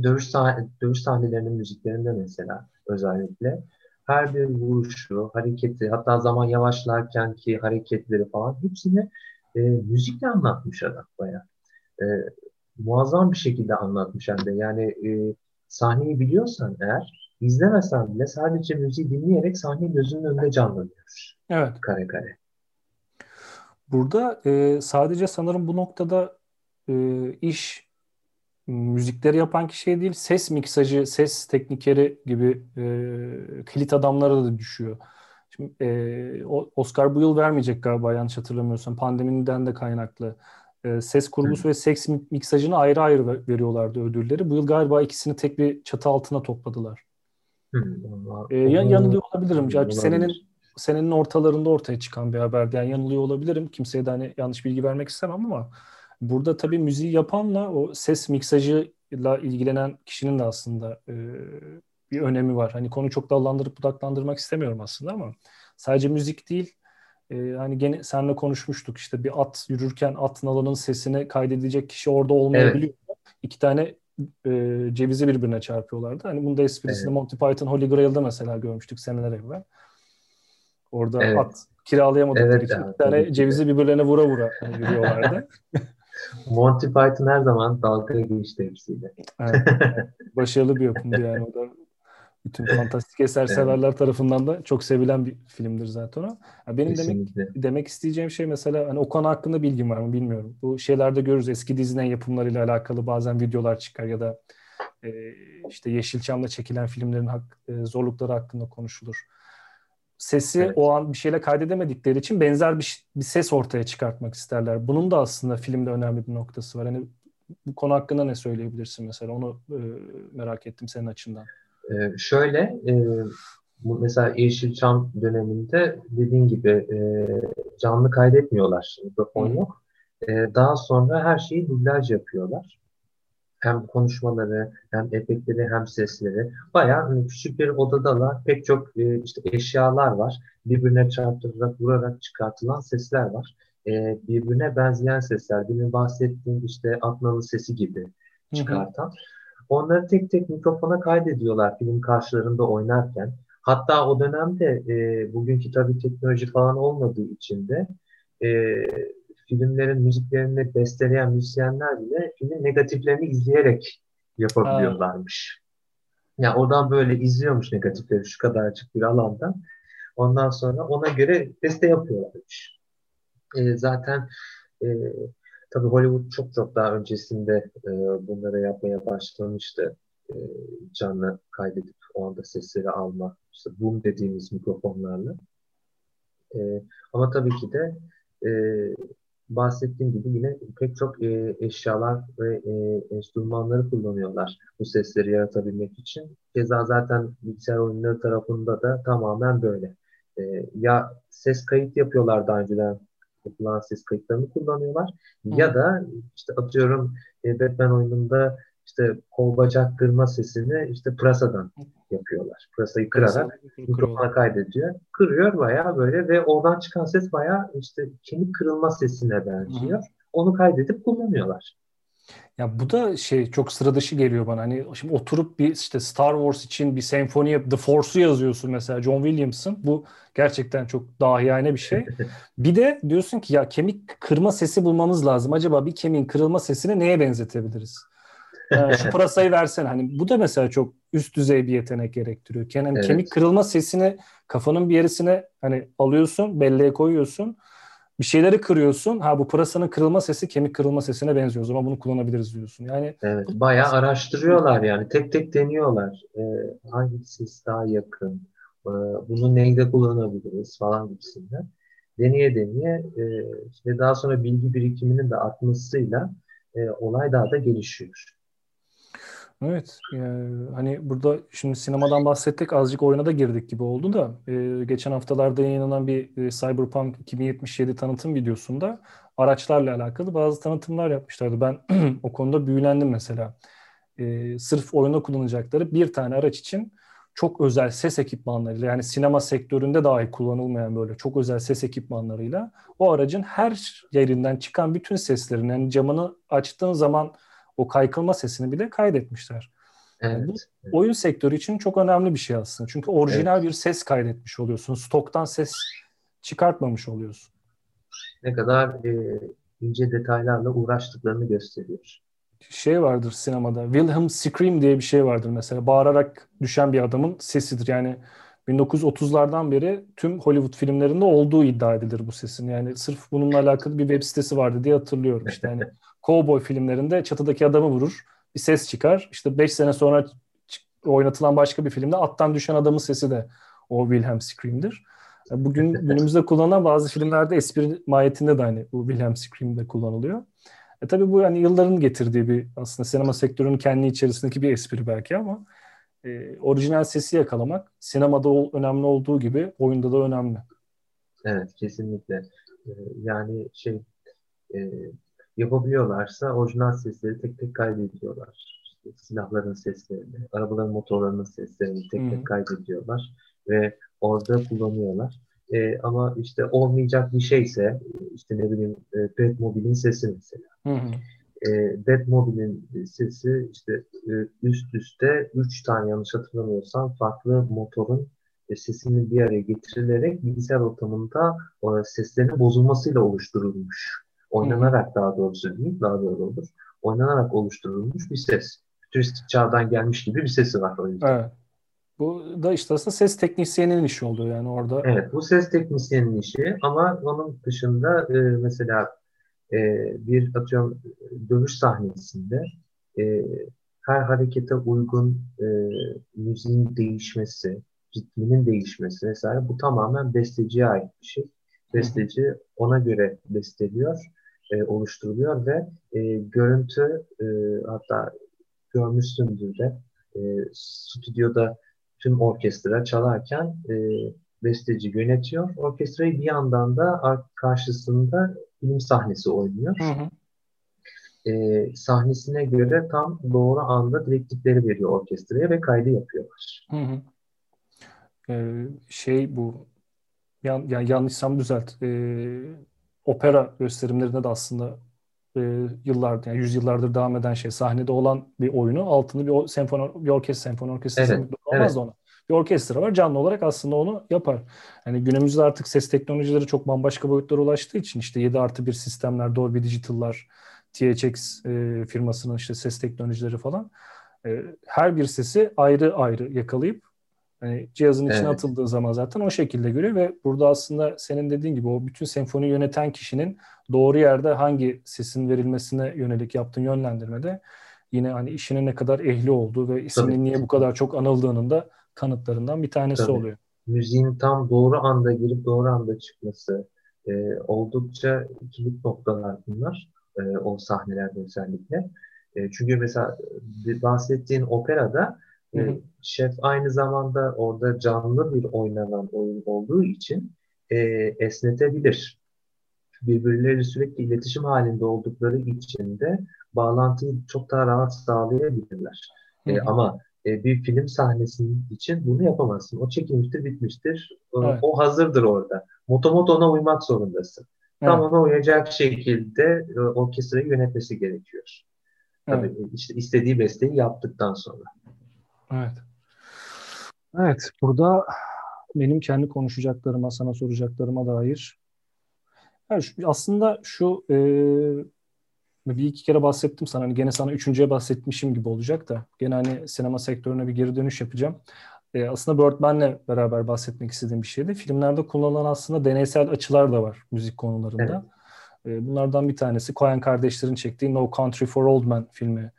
Dövüş, sah dövüş sahnelerinin müziklerinde mesela özellikle her bir vuruşu, hareketi, hatta zaman yavaşlarken ki hareketleri falan hepsini e, müzikle anlatmış adam bayağı. E, muazzam bir şekilde anlatmış hem de. Yani e, sahneyi biliyorsan eğer izlemesen bile sadece müziği dinleyerek sahne gözünün önünde canlanıyor. Evet. Kare kare. Burada e, sadece sanırım bu noktada e, iş müzikleri yapan kişiye değil ses miksajı, ses teknikeri gibi e, kilit adamlara da düşüyor. Şimdi, e, Oscar bu yıl vermeyecek galiba yanlış hatırlamıyorsam. Pandemiden de kaynaklı. E, ses kurgusu Hı. ve ses miksajını ayrı ayrı veriyorlardı ödülleri. Bu yıl galiba ikisini tek bir çatı altına topladılar. Hı. E, yanılıyor olabilirim. Gerçi senenin senenin ortalarında ortaya çıkan bir haberdi. Yani yanılıyor olabilirim. Kimseye de hani yanlış bilgi vermek istemem ama burada tabii müziği yapanla o ses miksajıyla ilgilenen kişinin de aslında e, bir önemi var. Hani konu çok dallandırıp budaklandırmak istemiyorum aslında ama sadece müzik değil e, hani gene seninle konuşmuştuk işte bir at yürürken at nalının sesini kaydedecek kişi orada olmayabiliyor. Evet. İki tane e, cevizi birbirine çarpıyorlardı. Hani bunda esprisini evet. Monty Python Holy Grail'da mesela görmüştük seneler evvel. Orada evet. at kiralayamadıkları evet, için bir tane cevizi birbirlerine vura vura yürüyorlardı. Monty Python her zaman dalga geçti hepsiyle. Evet, başarılı bir yapımdı yani. O da bütün fantastik eser evet. severler tarafından da çok sevilen bir filmdir zaten o. Ya benim demek demek isteyeceğim şey mesela hani o konu hakkında bilgim var mı bilmiyorum. Bu şeylerde görürüz eski diziden yapımlarıyla alakalı bazen videolar çıkar ya da e, işte Yeşilçam'da çekilen filmlerin hak, e, zorlukları hakkında konuşulur sesi evet. o an bir şeyle kaydedemedikleri için benzer bir, bir ses ortaya çıkartmak isterler. Bunun da aslında filmde önemli bir noktası var. Hani bu konu hakkında ne söyleyebilirsin mesela? Onu e, merak ettim senin açından. Ee, şöyle e, bu mesela Yeşilçam döneminde dediğin gibi e, canlı kaydetmiyorlar. Mikrofon yok. E, daha sonra her şeyi dublaj yapıyorlar hem konuşmaları hem efektleri hem sesleri. Bayağı hani küçük bir odadalar. Pek çok e, işte eşyalar var. Birbirine çarptırarak vurarak çıkartılan sesler var. E, birbirine benzeyen sesler. Demin bahsettiğim işte Adnan'ın sesi gibi çıkartan. Onları tek tek mikrofona kaydediyorlar film karşılarında oynarken. Hatta o dönemde e, bugünkü tabii teknoloji falan olmadığı için de e, filmlerin müziklerini besteleyen müzisyenler bile filmin negatiflerini izleyerek yapabiliyorlarmış. Ya yani oradan böyle izliyormuş negatifleri şu kadarcık bir alandan. Ondan sonra ona göre beste yapıyorlarmış. E, zaten e, tabii Hollywood çok çok daha öncesinde e, bunları yapmaya başlamıştı. E, canlı kaydedip o anda sesleri alma, işte boom dediğimiz mikrofonlarla. E, ama tabii ki de e, bahsettiğim gibi yine pek çok e, eşyalar ve e, enstrümanları kullanıyorlar bu sesleri yaratabilmek için. Keza zaten bilgisayar oyunları tarafında da tamamen böyle. E, ya ses kayıt yapıyorlar daha önceden yapılan ses kayıtlarını kullanıyorlar Hı. ya da işte atıyorum e, Batman oyununda işte kol bacak kırma sesini işte pırasadan yapıyorlar. Pırasayı kırarak mikrofona kaydediyor. Kırıyor bayağı böyle ve oradan çıkan ses bayağı işte kemik kırılma sesine benziyor. Hı. Onu kaydedip kullanıyorlar. Ya bu da şey çok sıra dışı geliyor bana. Hani şimdi oturup bir işte Star Wars için bir senfoni The Force'u yazıyorsun mesela John Williams'ın. Bu gerçekten çok dahiyane bir şey. bir de diyorsun ki ya kemik kırma sesi bulmamız lazım. Acaba bir kemiğin kırılma sesini neye benzetebiliriz? Ee, şu pırasayı versene. Hani bu da mesela çok üst düzey bir yetenek gerektiriyor. Yani evet. kemik kırılma sesini kafanın bir yerisine hani alıyorsun, belleğe koyuyorsun. Bir şeyleri kırıyorsun. Ha bu pırasanın kırılma sesi kemik kırılma sesine benziyor. O zaman bunu kullanabiliriz diyorsun. Yani Evet, bayağı araştırıyorlar yani. Tek tek deniyorlar. Ee, hangi ses daha yakın? Ee, bunu neyde kullanabiliriz falan gibisinden. deneye deneye e, ve daha sonra bilgi birikiminin de artmasıyla e, olay daha da gelişiyor. Evet, yani hani burada şimdi sinemadan bahsettik, azıcık oyuna da girdik gibi oldu da e, geçen haftalarda yayınlanan bir e, Cyberpunk 2077 tanıtım videosunda araçlarla alakalı bazı tanıtımlar yapmışlardı. Ben o konuda büyülendim mesela. E, sırf oyunda kullanacakları bir tane araç için çok özel ses ekipmanlarıyla yani sinema sektöründe dahi kullanılmayan böyle çok özel ses ekipmanlarıyla o aracın her yerinden çıkan bütün seslerin yani camını açtığın zaman o kaykılma sesini bile kaydetmişler. Evet, yani bu oyun sektörü için çok önemli bir şey aslında. Çünkü orijinal evet. bir ses kaydetmiş oluyorsun. Stoktan ses çıkartmamış oluyorsun. Ne kadar e, ince detaylarla uğraştıklarını gösteriyor. Şey vardır sinemada. Wilhelm Scream diye bir şey vardır mesela. Bağırarak düşen bir adamın sesidir. Yani 1930'lardan beri tüm Hollywood filmlerinde olduğu iddia edilir bu sesin. Yani sırf bununla alakalı bir web sitesi vardı diye hatırlıyorum. İşte hani Cowboy filmlerinde çatıdaki adamı vurur. Bir ses çıkar. İşte 5 sene sonra oynatılan başka bir filmde attan düşen adamın sesi de o Wilhelm Scream'dir. Bugün günümüzde kullanılan bazı filmlerde espri mahiyetinde de hani bu Wilhelm Scream'de kullanılıyor. E tabii bu yani yılların getirdiği bir aslında sinema sektörünün kendi içerisindeki bir espri belki ama e, orijinal sesi yakalamak sinemada o, önemli olduğu gibi oyunda da önemli. Evet kesinlikle. Ee, yani şey e, yapabiliyorlarsa orijinal sesleri tek tek kaydediyorlar. İşte silahların seslerini, arabaların motorlarının seslerini tek tek kaydediyorlar ve orada kullanıyorlar. E, ama işte olmayacak bir şeyse işte ne bileyim e, Batmobile'in sesi mesela. Hı. E, Batmobile'in sesi işte e, üst üste üç tane yanlış hatırlamıyorsam farklı motorun e, sesinin bir araya getirilerek bilgisayar ortamında o seslerin bozulmasıyla oluşturulmuş oynanarak daha doğrusu değil, daha doğru olur. Oynanarak oluşturulmuş bir ses. Fütüristik çağdan gelmiş gibi bir sesi var o yüzden. Evet. Bu da işte aslında ses teknisyeninin işi oluyor yani orada. Evet bu ses teknisyeninin işi ama onun dışında e, mesela e, bir atıyorum dövüş sahnesinde e, her harekete uygun e, müziğin değişmesi, ritminin değişmesi vesaire bu tamamen besteciye ait bir şey. Besteci ona göre besteliyor e, oluşturuluyor ve e, görüntü e, hatta görmüşsündür de e, stüdyoda tüm orkestra çalarken e, besteci yönetiyor. Orkestrayı bir yandan da karşısında film sahnesi oynuyor. Hı hı. E, sahnesine göre tam doğru anda direktifleri veriyor orkestraya ve kaydı yapıyorlar. Hı hı. Ee, şey bu yan, yani yanlışsam düzelt. Ee, opera gösterimlerinde de aslında e, yıllardır yani yüzyıllardır devam eden şey sahnede olan bir oyunu altında bir senfoni bir orkestra senfoni orkestrası evet, olmaz evet. da ona. Bir orkestra var canlı olarak aslında onu yapar. Yani günümüzde artık ses teknolojileri çok bambaşka boyutlara ulaştığı için işte 7 artı 1 sistemler, Dolby Digital'lar, THX e, firmasının işte ses teknolojileri falan e, her bir sesi ayrı ayrı yakalayıp Hani cihazın içine evet. atıldığı zaman zaten o şekilde görüyor ve burada aslında senin dediğin gibi o bütün senfoni yöneten kişinin doğru yerde hangi sesin verilmesine yönelik yaptığın yönlendirmede yine hani işine ne kadar ehli olduğu ve isminin niye bu kadar çok anıldığının da kanıtlarından bir tanesi Tabii. oluyor. Müziğin tam doğru anda girip doğru anda çıkması e, oldukça kilit noktalar bunlar. E, o sahnelerde özellikle. E, çünkü mesela bahsettiğin operada Hı Şef aynı zamanda orada canlı bir oynanan oyun olduğu için e, esnetebilir. Birbirleriyle sürekli iletişim halinde oldukları için de bağlantıyı çok daha rahat sağlayabilirler. E, ama e, bir film sahnesinin için bunu yapamazsın. O çekilmiştir, bitmiştir. Evet. O hazırdır orada. Motomot ona uymak zorundasın. Evet. Tam ona uyacak şekilde e, orkestrayı yönetmesi gerekiyor. Tabii evet. işte istediği besteyi yaptıktan sonra. Evet. Evet, burada benim kendi konuşacaklarıma, sana soracaklarıma dair yani şu, aslında şu e, bir iki kere bahsettim sana. Hani gene sana üçüncüye bahsetmişim gibi olacak da gene hani sinema sektörüne bir geri dönüş yapacağım. E, aslında Birdman'le beraber bahsetmek istediğim bir şeydi. Filmlerde kullanılan aslında deneysel açılar da var müzik konularında. Evet. E, bunlardan bir tanesi Coen kardeşlerin çektiği No Country for Old Men filmi.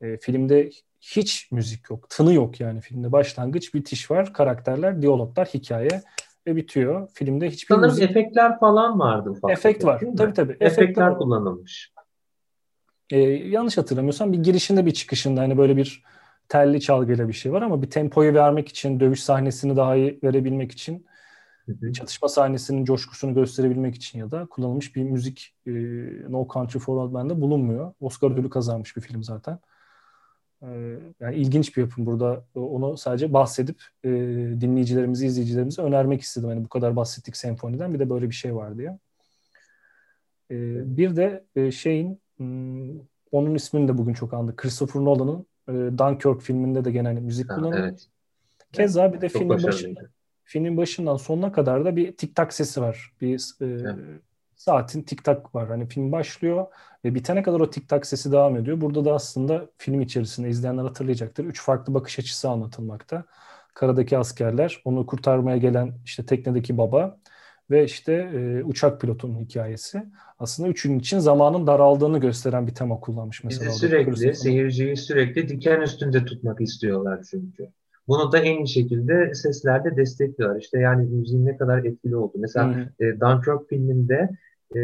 E, filmde hiç müzik yok. Tını yok yani filmde. Başlangıç, bitiş var. Karakterler, diyaloglar, hikaye. ve bitiyor. Filmde hiçbir Sanırım müzik... efektler falan vardı ufak. Efekt var. Tabii tabii. Efektler, efektler kullanılmış. Ee, yanlış hatırlamıyorsam bir girişinde bir çıkışında hani böyle bir telli çalgıyla bir şey var ama bir tempoyu vermek için, dövüş sahnesini daha iyi verebilmek için, çatışma sahnesinin coşkusunu gösterebilmek için ya da kullanılmış bir müzik e, No Country for Old Men'de bulunmuyor. Oscar ödülü kazanmış bir film zaten. E, yani ilginç bir yapım burada. Onu sadece bahsedip e, dinleyicilerimizi, izleyicilerimizi önermek istedim. Hani bu kadar bahsettik senfoniden bir de böyle bir şey var diye. E, bir de e, şeyin hmm, onun ismini de bugün çok andık. Christopher Nolan'ın e, Dunkirk filminde de genelde müzik kullanılıyor. Evet. Keza bir de filmin başında, filmin başından sonuna kadar da bir tik tak sesi var. Bir e, evet. Saatin tik tak var. Hani film başlıyor ve bitene kadar o tik tak sesi devam ediyor. Burada da aslında film içerisinde izleyenler hatırlayacaktır. Üç farklı bakış açısı anlatılmakta. Karadaki askerler, onu kurtarmaya gelen işte teknedeki baba, ve işte e, uçak pilotunun hikayesi. Aslında üçünün için zamanın daraldığını gösteren bir tema kullanmış mesela. Bizi sürekli, seyirciyi sürekli diken üstünde tutmak istiyorlar çünkü. Bunu da en iyi şekilde seslerde destekliyorlar. İşte yani müziğin ne kadar etkili oldu. Mesela hmm. e, Dunkirk filminde e,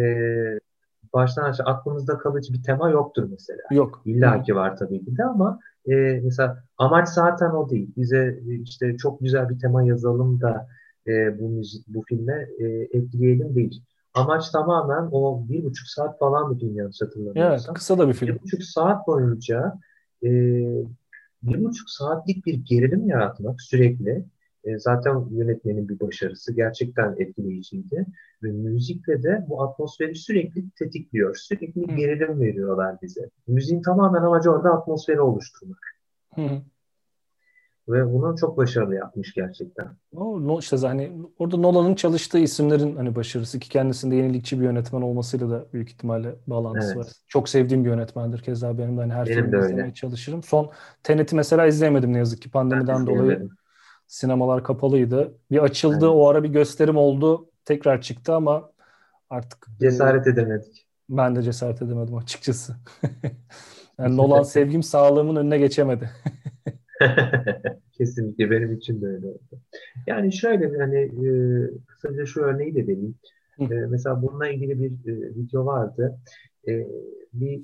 baştan aşağı aklımızda kalıcı bir tema yoktur mesela. Yok. İlla ki var tabii ki de ama e, mesela amaç zaten o değil. Bize işte çok güzel bir tema yazalım da e, bu müzik, bu filme e, etkileyelim değil. Amaç tamamen o bir buçuk saat falan film yanlış hatırlamıyorsam. Evet, kısa da bir film. Bir buçuk saat boyunca e, bir buçuk saatlik bir gerilim yaratmak sürekli e, zaten yönetmenin bir başarısı gerçekten etkileyiciydi ve müzikle de bu atmosferi sürekli tetikliyor. Sürekli Hı. gerilim veriyorlar bize. Müziğin tamamen amacı orada atmosferi oluşturmak. Hı. Ve bunu çok başarılı yapmış gerçekten. O no, işte hani orada Nolan'ın çalıştığı isimlerin hani başarısı ki kendisinde yenilikçi bir yönetmen olmasıyla da büyük ihtimalle bağlantısı evet. var. Çok sevdiğim bir yönetmendir. Keza benim de hani her filmi izlemeye çalışırım. Son Tenet'i mesela izleyemedim ne yazık ki pandemiden dolayı. Sinemalar kapalıydı. Bir açıldı evet. o ara bir gösterim oldu. Tekrar çıktı ama artık cesaret e, edemedik. Ben de cesaret edemedim açıkçası. yani Nolan sevgim sağlığımın önüne geçemedi. Kesinlikle benim için de öyle oldu. Yani şöyle hani e, kısaca şu örneği de vereyim. E, mesela bununla ilgili bir e, video vardı. E, bir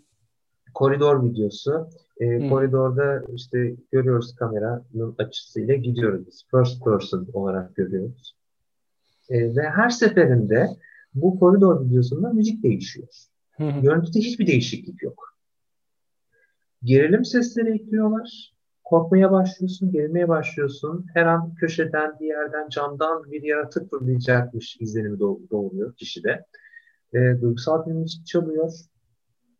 koridor videosu. E, koridorda işte görüyoruz kameranın açısıyla gidiyoruz biz. First person olarak görüyoruz. E, ve her seferinde bu koridor videosunda müzik değişiyor. Görüntüde hiçbir değişiklik yok. Gerilim sesleri ekliyorlar korkmaya başlıyorsun, gerilmeye başlıyorsun. Her an köşeden, bir yerden, camdan bir yaratık fırlayacakmış izlenimi doğuruyor kişide. E, duygusal bir müzik çalıyor.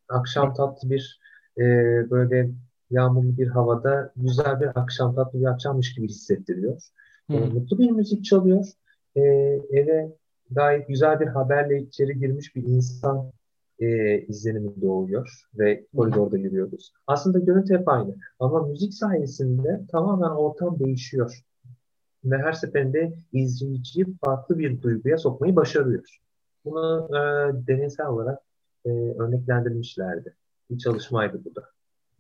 Akşam tatlı bir e, böyle yağmurlu bir havada güzel bir akşam tatlı bir akşammış gibi hissettiriyor. E, mutlu bir müzik çalıyor. E, eve gayet güzel bir haberle içeri girmiş bir insan e, izlenimi doğuyor ve koridorda yürüyoruz. Aslında görüntü hep aynı ama müzik sayesinde tamamen ortam değişiyor. Ve her seferinde izleyiciyi farklı bir duyguya sokmayı başarıyor. Bunu e, deneysel olarak e, örneklendirmişlerdi. Bir çalışmaydı bu da.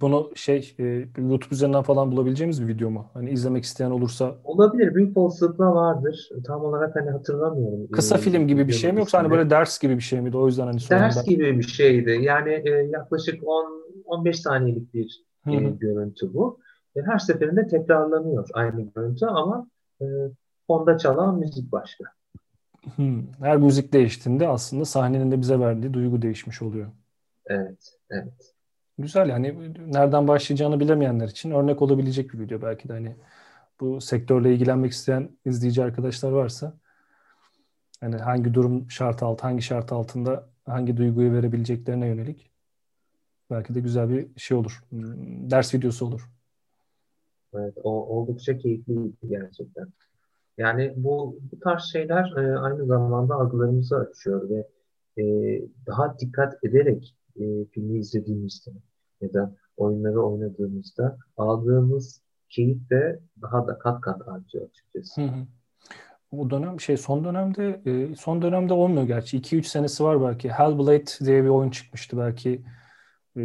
Bunu şey e, YouTube üzerinden falan bulabileceğimiz bir video mu? Hani izlemek isteyen olursa. Olabilir. Büyük olasılıkla vardır. Tam olarak hani hatırlamıyorum. Kısa ee, film gibi bir şey mi yoksa hani böyle ders gibi bir şey miydi? O yüzden hani Ders gibi bir şeydi. Yani e, yaklaşık 10 15 saniyelik bir e, görüntü bu. E, her seferinde tekrarlanıyor aynı görüntü ama e, fonda çalan müzik başka. Hmm. Her müzik değiştiğinde aslında sahnenin de bize verdiği duygu değişmiş oluyor. Evet, evet. Güzel yani nereden başlayacağını bilemeyenler için örnek olabilecek bir video belki de hani bu sektörle ilgilenmek isteyen izleyici arkadaşlar varsa hani hangi durum şart altı, hangi şart altında hangi duyguyu verebileceklerine yönelik belki de güzel bir şey olur. Ders videosu olur. Evet, o oldukça keyifli gerçekten. Yani bu, bu tarz şeyler e, aynı zamanda algılarımızı açıyor ve e, daha dikkat ederek e, filmi izlediğimizde ya da oyunları oynadığımızda aldığımız keyif de daha da kat kat artıyor açıkçası. Hı hı. O dönem şey son dönemde e, son dönemde olmuyor gerçi. 2-3 senesi var belki. Hellblade diye bir oyun çıkmıştı belki. E,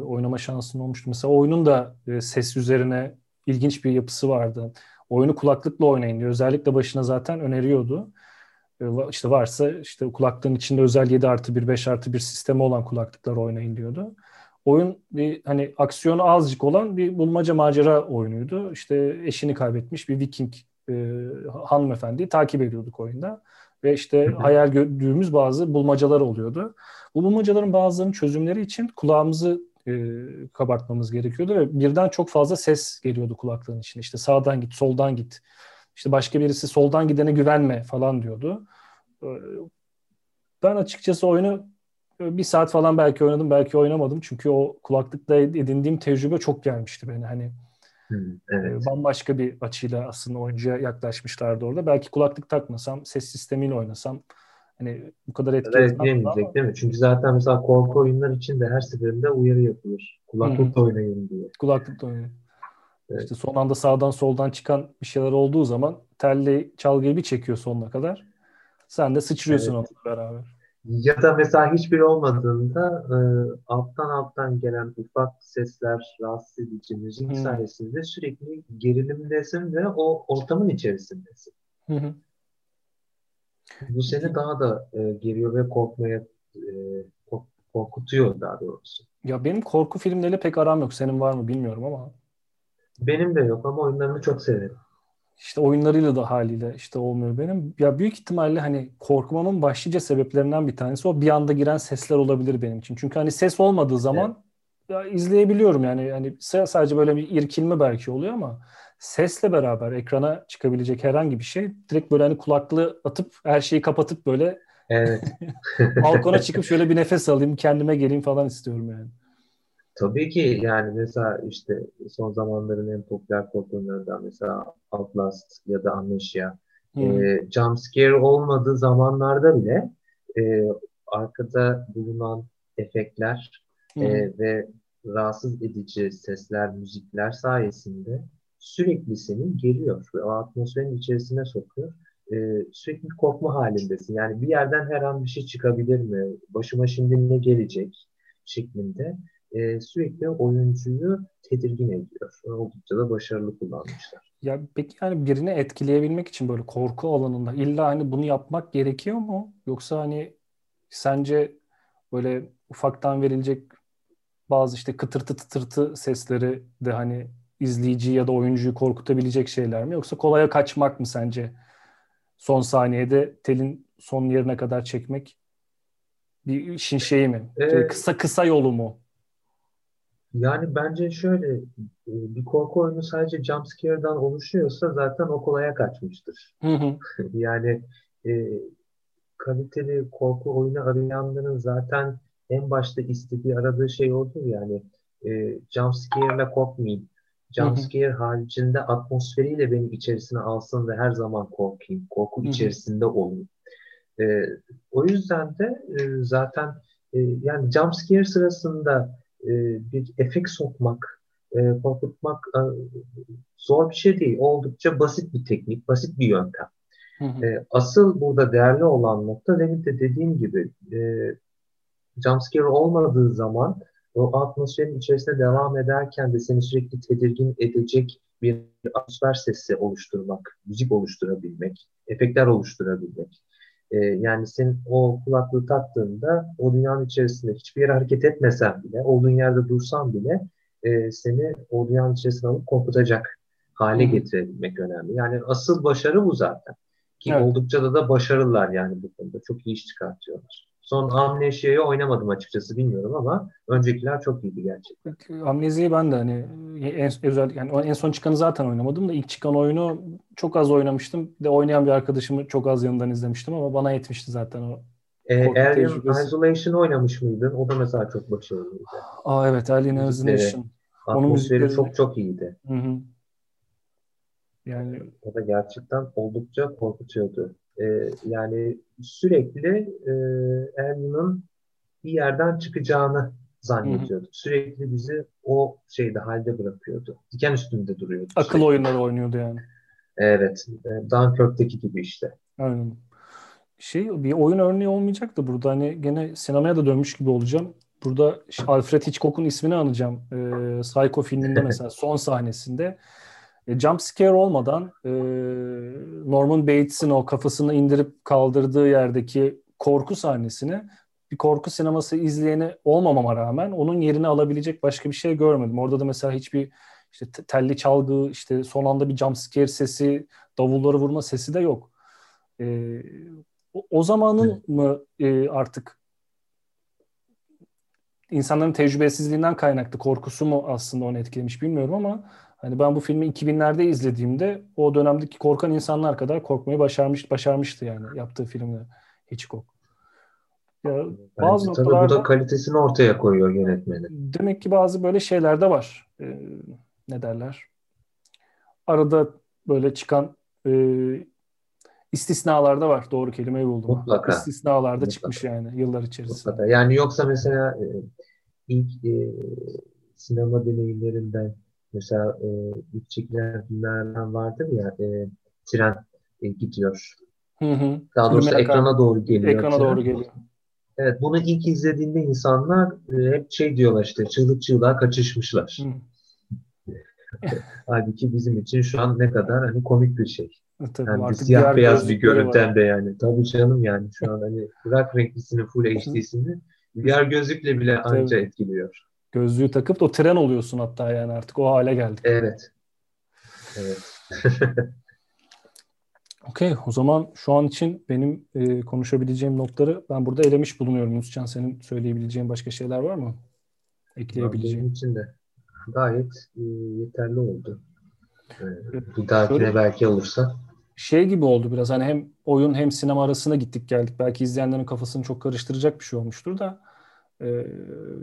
oynama şansın olmuştu. Mesela oyunun da e, ses üzerine ilginç bir yapısı vardı. Oyunu kulaklıkla oynayın diyor. Özellikle başına zaten öneriyordu. E, işte varsa işte kulaklığın içinde özel 7 artı 1, 5 artı 1 sistemi olan kulaklıklar oynayın diyordu. Oyun bir hani aksiyonu azıcık olan bir bulmaca macera oyunuydu. İşte eşini kaybetmiş bir Viking e, hanımefendiyi takip ediyorduk oyunda. Ve işte hayal gördüğümüz bazı bulmacalar oluyordu. Bu bulmacaların bazılarının çözümleri için kulağımızı e, kabartmamız gerekiyordu ve birden çok fazla ses geliyordu kulaklığın içine. İşte sağdan git, soldan git. İşte başka birisi soldan gidene güvenme falan diyordu. E, ben açıkçası oyunu e, bir saat falan belki oynadım, belki oynamadım. Çünkü o kulaklıkta edindiğim tecrübe çok gelmişti beni. Hani evet. Bambaşka bir açıyla aslında oyuncuya yaklaşmışlardı orada. Belki kulaklık takmasam, ses sistemiyle oynasam hani bu kadar evet, ama... değil mi? Çünkü zaten mesela korku oyunlar için de her seferinde uyarı yapılır. Kulaklıkla hmm. oynayın diye. Kulaklıkla oynayın. Evet. İşte son anda sağdan soldan çıkan bir şeyler olduğu zaman telli çalgıyı bir çekiyor sonuna kadar. Sen de sıçrıyorsun evet. onunla beraber. Ya da mesela hiçbir olmadığında e, alttan alttan gelen ufak sesler, rahatsız edici müzik hmm. sayesinde sürekli gerilimdesin ve o ortamın içerisindesin. Hı hı. Bu seni daha da e, geriyor ve korkmaya e, korkutuyor daha doğrusu. Ya benim korku filmleriyle pek aram yok. Senin var mı bilmiyorum ama. Benim de yok ama oyunlarını çok severim. İşte oyunlarıyla da haliyle işte olmuyor benim. Ya büyük ihtimalle hani korkmamın başlıca sebeplerinden bir tanesi o bir anda giren sesler olabilir benim için. Çünkü hani ses olmadığı zaman evet. Ya izleyebiliyorum yani hani sadece böyle bir irkilme belki oluyor ama sesle beraber ekrana çıkabilecek herhangi bir şey direkt böyle hani kulaklığı atıp her şeyi kapatıp böyle evet. balkona çıkıp şöyle bir nefes alayım kendime geleyim falan istiyorum yani. Tabii ki yani mesela işte son zamanların en popüler korkularından mesela Outlast ya da Amnesia hmm. e, jumpscare olmadığı zamanlarda bile e, arkada bulunan efektler hmm. e, ve rahatsız edici sesler, müzikler sayesinde sürekli seni geriyor ve o atmosferin içerisine sokuyor. Ee, sürekli korkma halindesin. Yani bir yerden her an bir şey çıkabilir mi? Başıma şimdi ne gelecek? şeklinde e, sürekli oyuncuyu tedirgin ediyor. Oldukça da başarılı kullanmışlar. Ya peki yani birini etkileyebilmek için böyle korku alanında illa hani bunu yapmak gerekiyor mu? Yoksa hani sence böyle ufaktan verilecek bazı işte kıtırtı tıtırtı sesleri de hani izleyici ya da oyuncuyu korkutabilecek şeyler mi? Yoksa kolaya kaçmak mı sence? Son saniyede telin son yerine kadar çekmek bir işin şeyi mi? Ee, kısa kısa yolu mu? Yani bence şöyle e, bir korku oyunu sadece jumpscare'dan oluşuyorsa zaten o kolaya kaçmıştır. Hı hı. yani e, kaliteli korku oyunu arayanların zaten en başta istediği aradığı şey odur yani e, jumpscare'le korkmayayım. Jumpscare haricinde atmosferiyle beni içerisine alsın ve her zaman korkayım. Korku hı hı. içerisinde olayım. E, o yüzden de e, zaten e, yani jumpscare sırasında e, bir efekt sokmak, e, korkutmak e, zor bir şey değil. Oldukça basit bir teknik, basit bir yöntem. Hı hı. E, asıl burada değerli olan nokta demin de dediğim gibi e, jumpscare olmadığı zaman o atmosferin içerisinde devam ederken de seni sürekli tedirgin edecek bir atmosfer sesi oluşturmak, müzik oluşturabilmek, efektler oluşturabilmek. E, yani sen o kulaklığı taktığında o dünyanın içerisinde hiçbir yere hareket etmesen bile, olduğun yerde dursan bile e, seni o dünyanın içerisine alıp korkutacak hale getirebilmek önemli. Yani asıl başarı bu zaten. Ki evet. oldukça da da başarılılar yani bu konuda. Çok iyi iş çıkartıyorlar. Son Amnesia'yı oynamadım açıkçası bilmiyorum ama öncekiler çok iyiydi gerçekten. Amnezia'yı ben de hani en, özel yani en son çıkanı zaten oynamadım da ilk çıkan oyunu çok az oynamıştım. Bir de oynayan bir arkadaşımı çok az yanından izlemiştim ama bana yetmişti zaten o. E, Alien Isolation oynamış mıydın? O da mesela çok başarılıydı. Aa evet Alien Isolation. Onun müzikleri çok çok iyiydi. Hı hı. Yani o da gerçekten oldukça korkutuyordu. E, yani sürekli e, Alien'ın bir yerden çıkacağını zannediyorduk. Hı-hı. Sürekli bizi o şeyde halde bırakıyordu. Diken üstünde duruyordu. Akıl sürekli. oyunları oynuyordu yani. Evet. E, Dunkirk'teki gibi işte. Aynen. Şey bir oyun örneği olmayacak da burada hani gene sinemaya da dönmüş gibi olacağım. Burada Alfred Hitchcock'un ismini anacağım. Ee, Psycho filminde mesela son sahnesinde e, jump scare olmadan e, Norman Bates'in o kafasını indirip kaldırdığı yerdeki korku sahnesini bir korku sineması izleyeni olmamama rağmen onun yerini alabilecek başka bir şey görmedim. Orada da mesela hiçbir işte telli çalgı, işte son anda bir jump scare sesi, davulları vurma sesi de yok. E, o, o zamanın evet. mı e, artık insanların tecrübesizliğinden kaynaklı korkusu mu aslında onu etkilemiş bilmiyorum ama hani ben bu filmi 2000'lerde izlediğimde o dönemdeki korkan insanlar kadar korkmayı başarmış başarmıştı yani yaptığı filmde Hitchcock. Ya bazı Bence, tabii bu da kalitesini ortaya koyuyor yönetmeni. Demek ki bazı böyle şeyler de var. Ee, ne derler? Arada böyle çıkan e, istisnalar da var. Doğru kelimeyi buldum. Mutlaka. İstisnalar da çıkmış yani yıllar içerisinde. Mutlaka. Yani yoksa mesela e, ilk e, sinema deneyimlerinden mesela e, ilk çekilen filmlerden vardır ya e, tren e, gidiyor. Hı hı. Daha doğrusu Filmin ekrana doğru geliyor. Ekrana tren. doğru geliyor. Evet, bunu ilk izlediğinde insanlar e, hep şey diyorlar işte çığlık çığlığa kaçışmışlar. Halbuki bizim için şu an ne kadar hani komik bir şey. E, tabii, yani bir siyah beyaz bir görüntüden de yani. Tabii canım yani şu an hani bırak renklisini full HD'sini diğer gözlükle bile anca etkiliyor. Gözlüğü takıp da o tren oluyorsun hatta yani artık o hale geldik. Evet. Evet. Okey, o zaman şu an için benim e, konuşabileceğim notları ben burada elemiş bulunuyorum. Yunuscan senin söyleyebileceğin başka şeyler var mı? Ekleyebileceğin. Benim için de gayet e, yeterli oldu. E, bir dahakine Şöyle, belki olursa. Şey gibi oldu biraz hani hem oyun hem sinema arasına gittik geldik. Belki izleyenlerin kafasını çok karıştıracak bir şey olmuştur da e,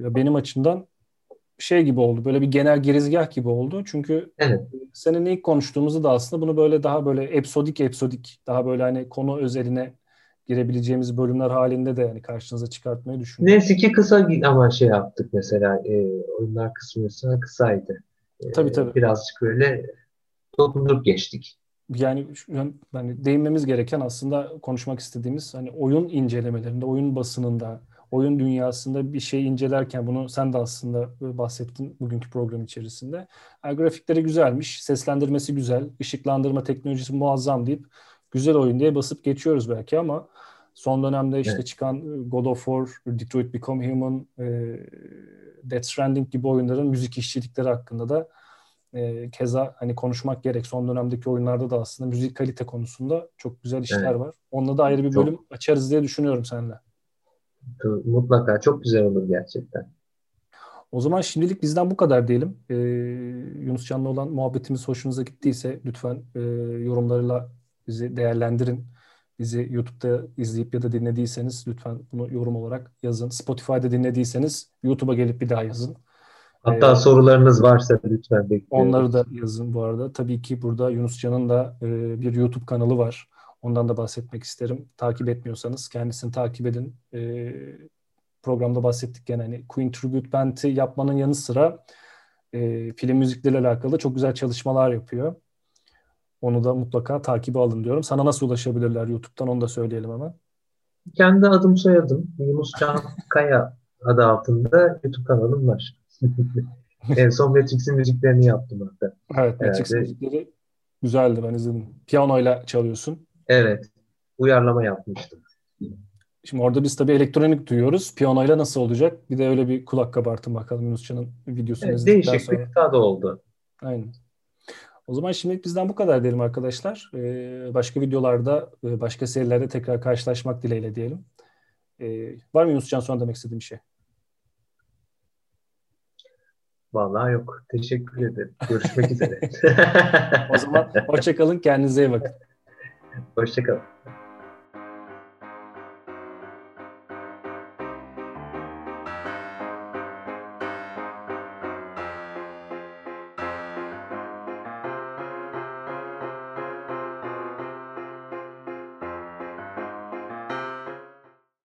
ya benim açımdan şey gibi oldu. Böyle bir genel girizgah gibi oldu. Çünkü evet. senin ilk konuştuğumuzda da aslında bunu böyle daha böyle episodik episodik daha böyle hani konu özeline girebileceğimiz bölümler halinde de yani karşınıza çıkartmayı düşünüyorum. Neyse ki kısa ama şey yaptık mesela e, oyunlar kısmı mesela kısaydı. E, tabii tabii. Birazcık böyle dokunup geçtik. Yani yani değinmemiz gereken aslında konuşmak istediğimiz hani oyun incelemelerinde, oyun basınında, oyun dünyasında bir şey incelerken bunu sen de aslında bahsettin bugünkü program içerisinde. Yani grafikleri güzelmiş, seslendirmesi güzel, ışıklandırma teknolojisi muazzam deyip güzel oyun diye basıp geçiyoruz belki ama son dönemde işte evet. çıkan God of War, Detroit Become Human, e, Death Stranding gibi oyunların müzik işçilikleri hakkında da e, keza hani konuşmak gerek. Son dönemdeki oyunlarda da aslında müzik kalite konusunda çok güzel işler evet. var. Onunla da ayrı bir bölüm çok. açarız diye düşünüyorum seninle. Mutlaka çok güzel olur gerçekten. O zaman şimdilik bizden bu kadar diyelim. Ee, Yunus Can'la olan muhabbetimiz hoşunuza gittiyse lütfen e, yorumlarıyla bizi değerlendirin. Bizi YouTube'da izleyip ya da dinlediyseniz lütfen bunu yorum olarak yazın. Spotify'da dinlediyseniz YouTube'a gelip bir daha yazın. Hatta ee, sorularınız varsa lütfen bekliyorum. Onları da yazın bu arada. Tabii ki burada Yunus Can'ın da e, bir YouTube kanalı var. Ondan da bahsetmek isterim. Takip etmiyorsanız kendisini takip edin. E, programda bahsettik gene hani Queen Tribute Band'i yapmanın yanı sıra e, film müzikleriyle alakalı çok güzel çalışmalar yapıyor. Onu da mutlaka takibi alın diyorum. Sana nasıl ulaşabilirler YouTube'dan onu da söyleyelim hemen. Kendi adım soyadım Yunus Can Kaya adı altında YouTube kanalım var. en son Matrix'in müziklerini yaptım hatta. Evet Matrix müzikleri güzeldi ben izledim. Piyanoyla çalıyorsun. Evet. Uyarlama yapmıştım. Şimdi orada biz tabii elektronik duyuyoruz. Piyanoyla nasıl olacak? Bir de öyle bir kulak kabartın bakalım Yunuscan'ın videosunu evet, izledikten değişik sonra. Değişik bir tadı oldu. Aynen. O zaman şimdilik bizden bu kadar diyelim arkadaşlar. Ee, başka videolarda, e, başka serilerde tekrar karşılaşmak dileğiyle diyelim. Ee, var mı Yunuscan sonra demek istediğim bir şey? Vallahi yok. Teşekkür ederim. Görüşmek üzere. o zaman hoşçakalın. Kendinize iyi bakın. Hoşçakalın.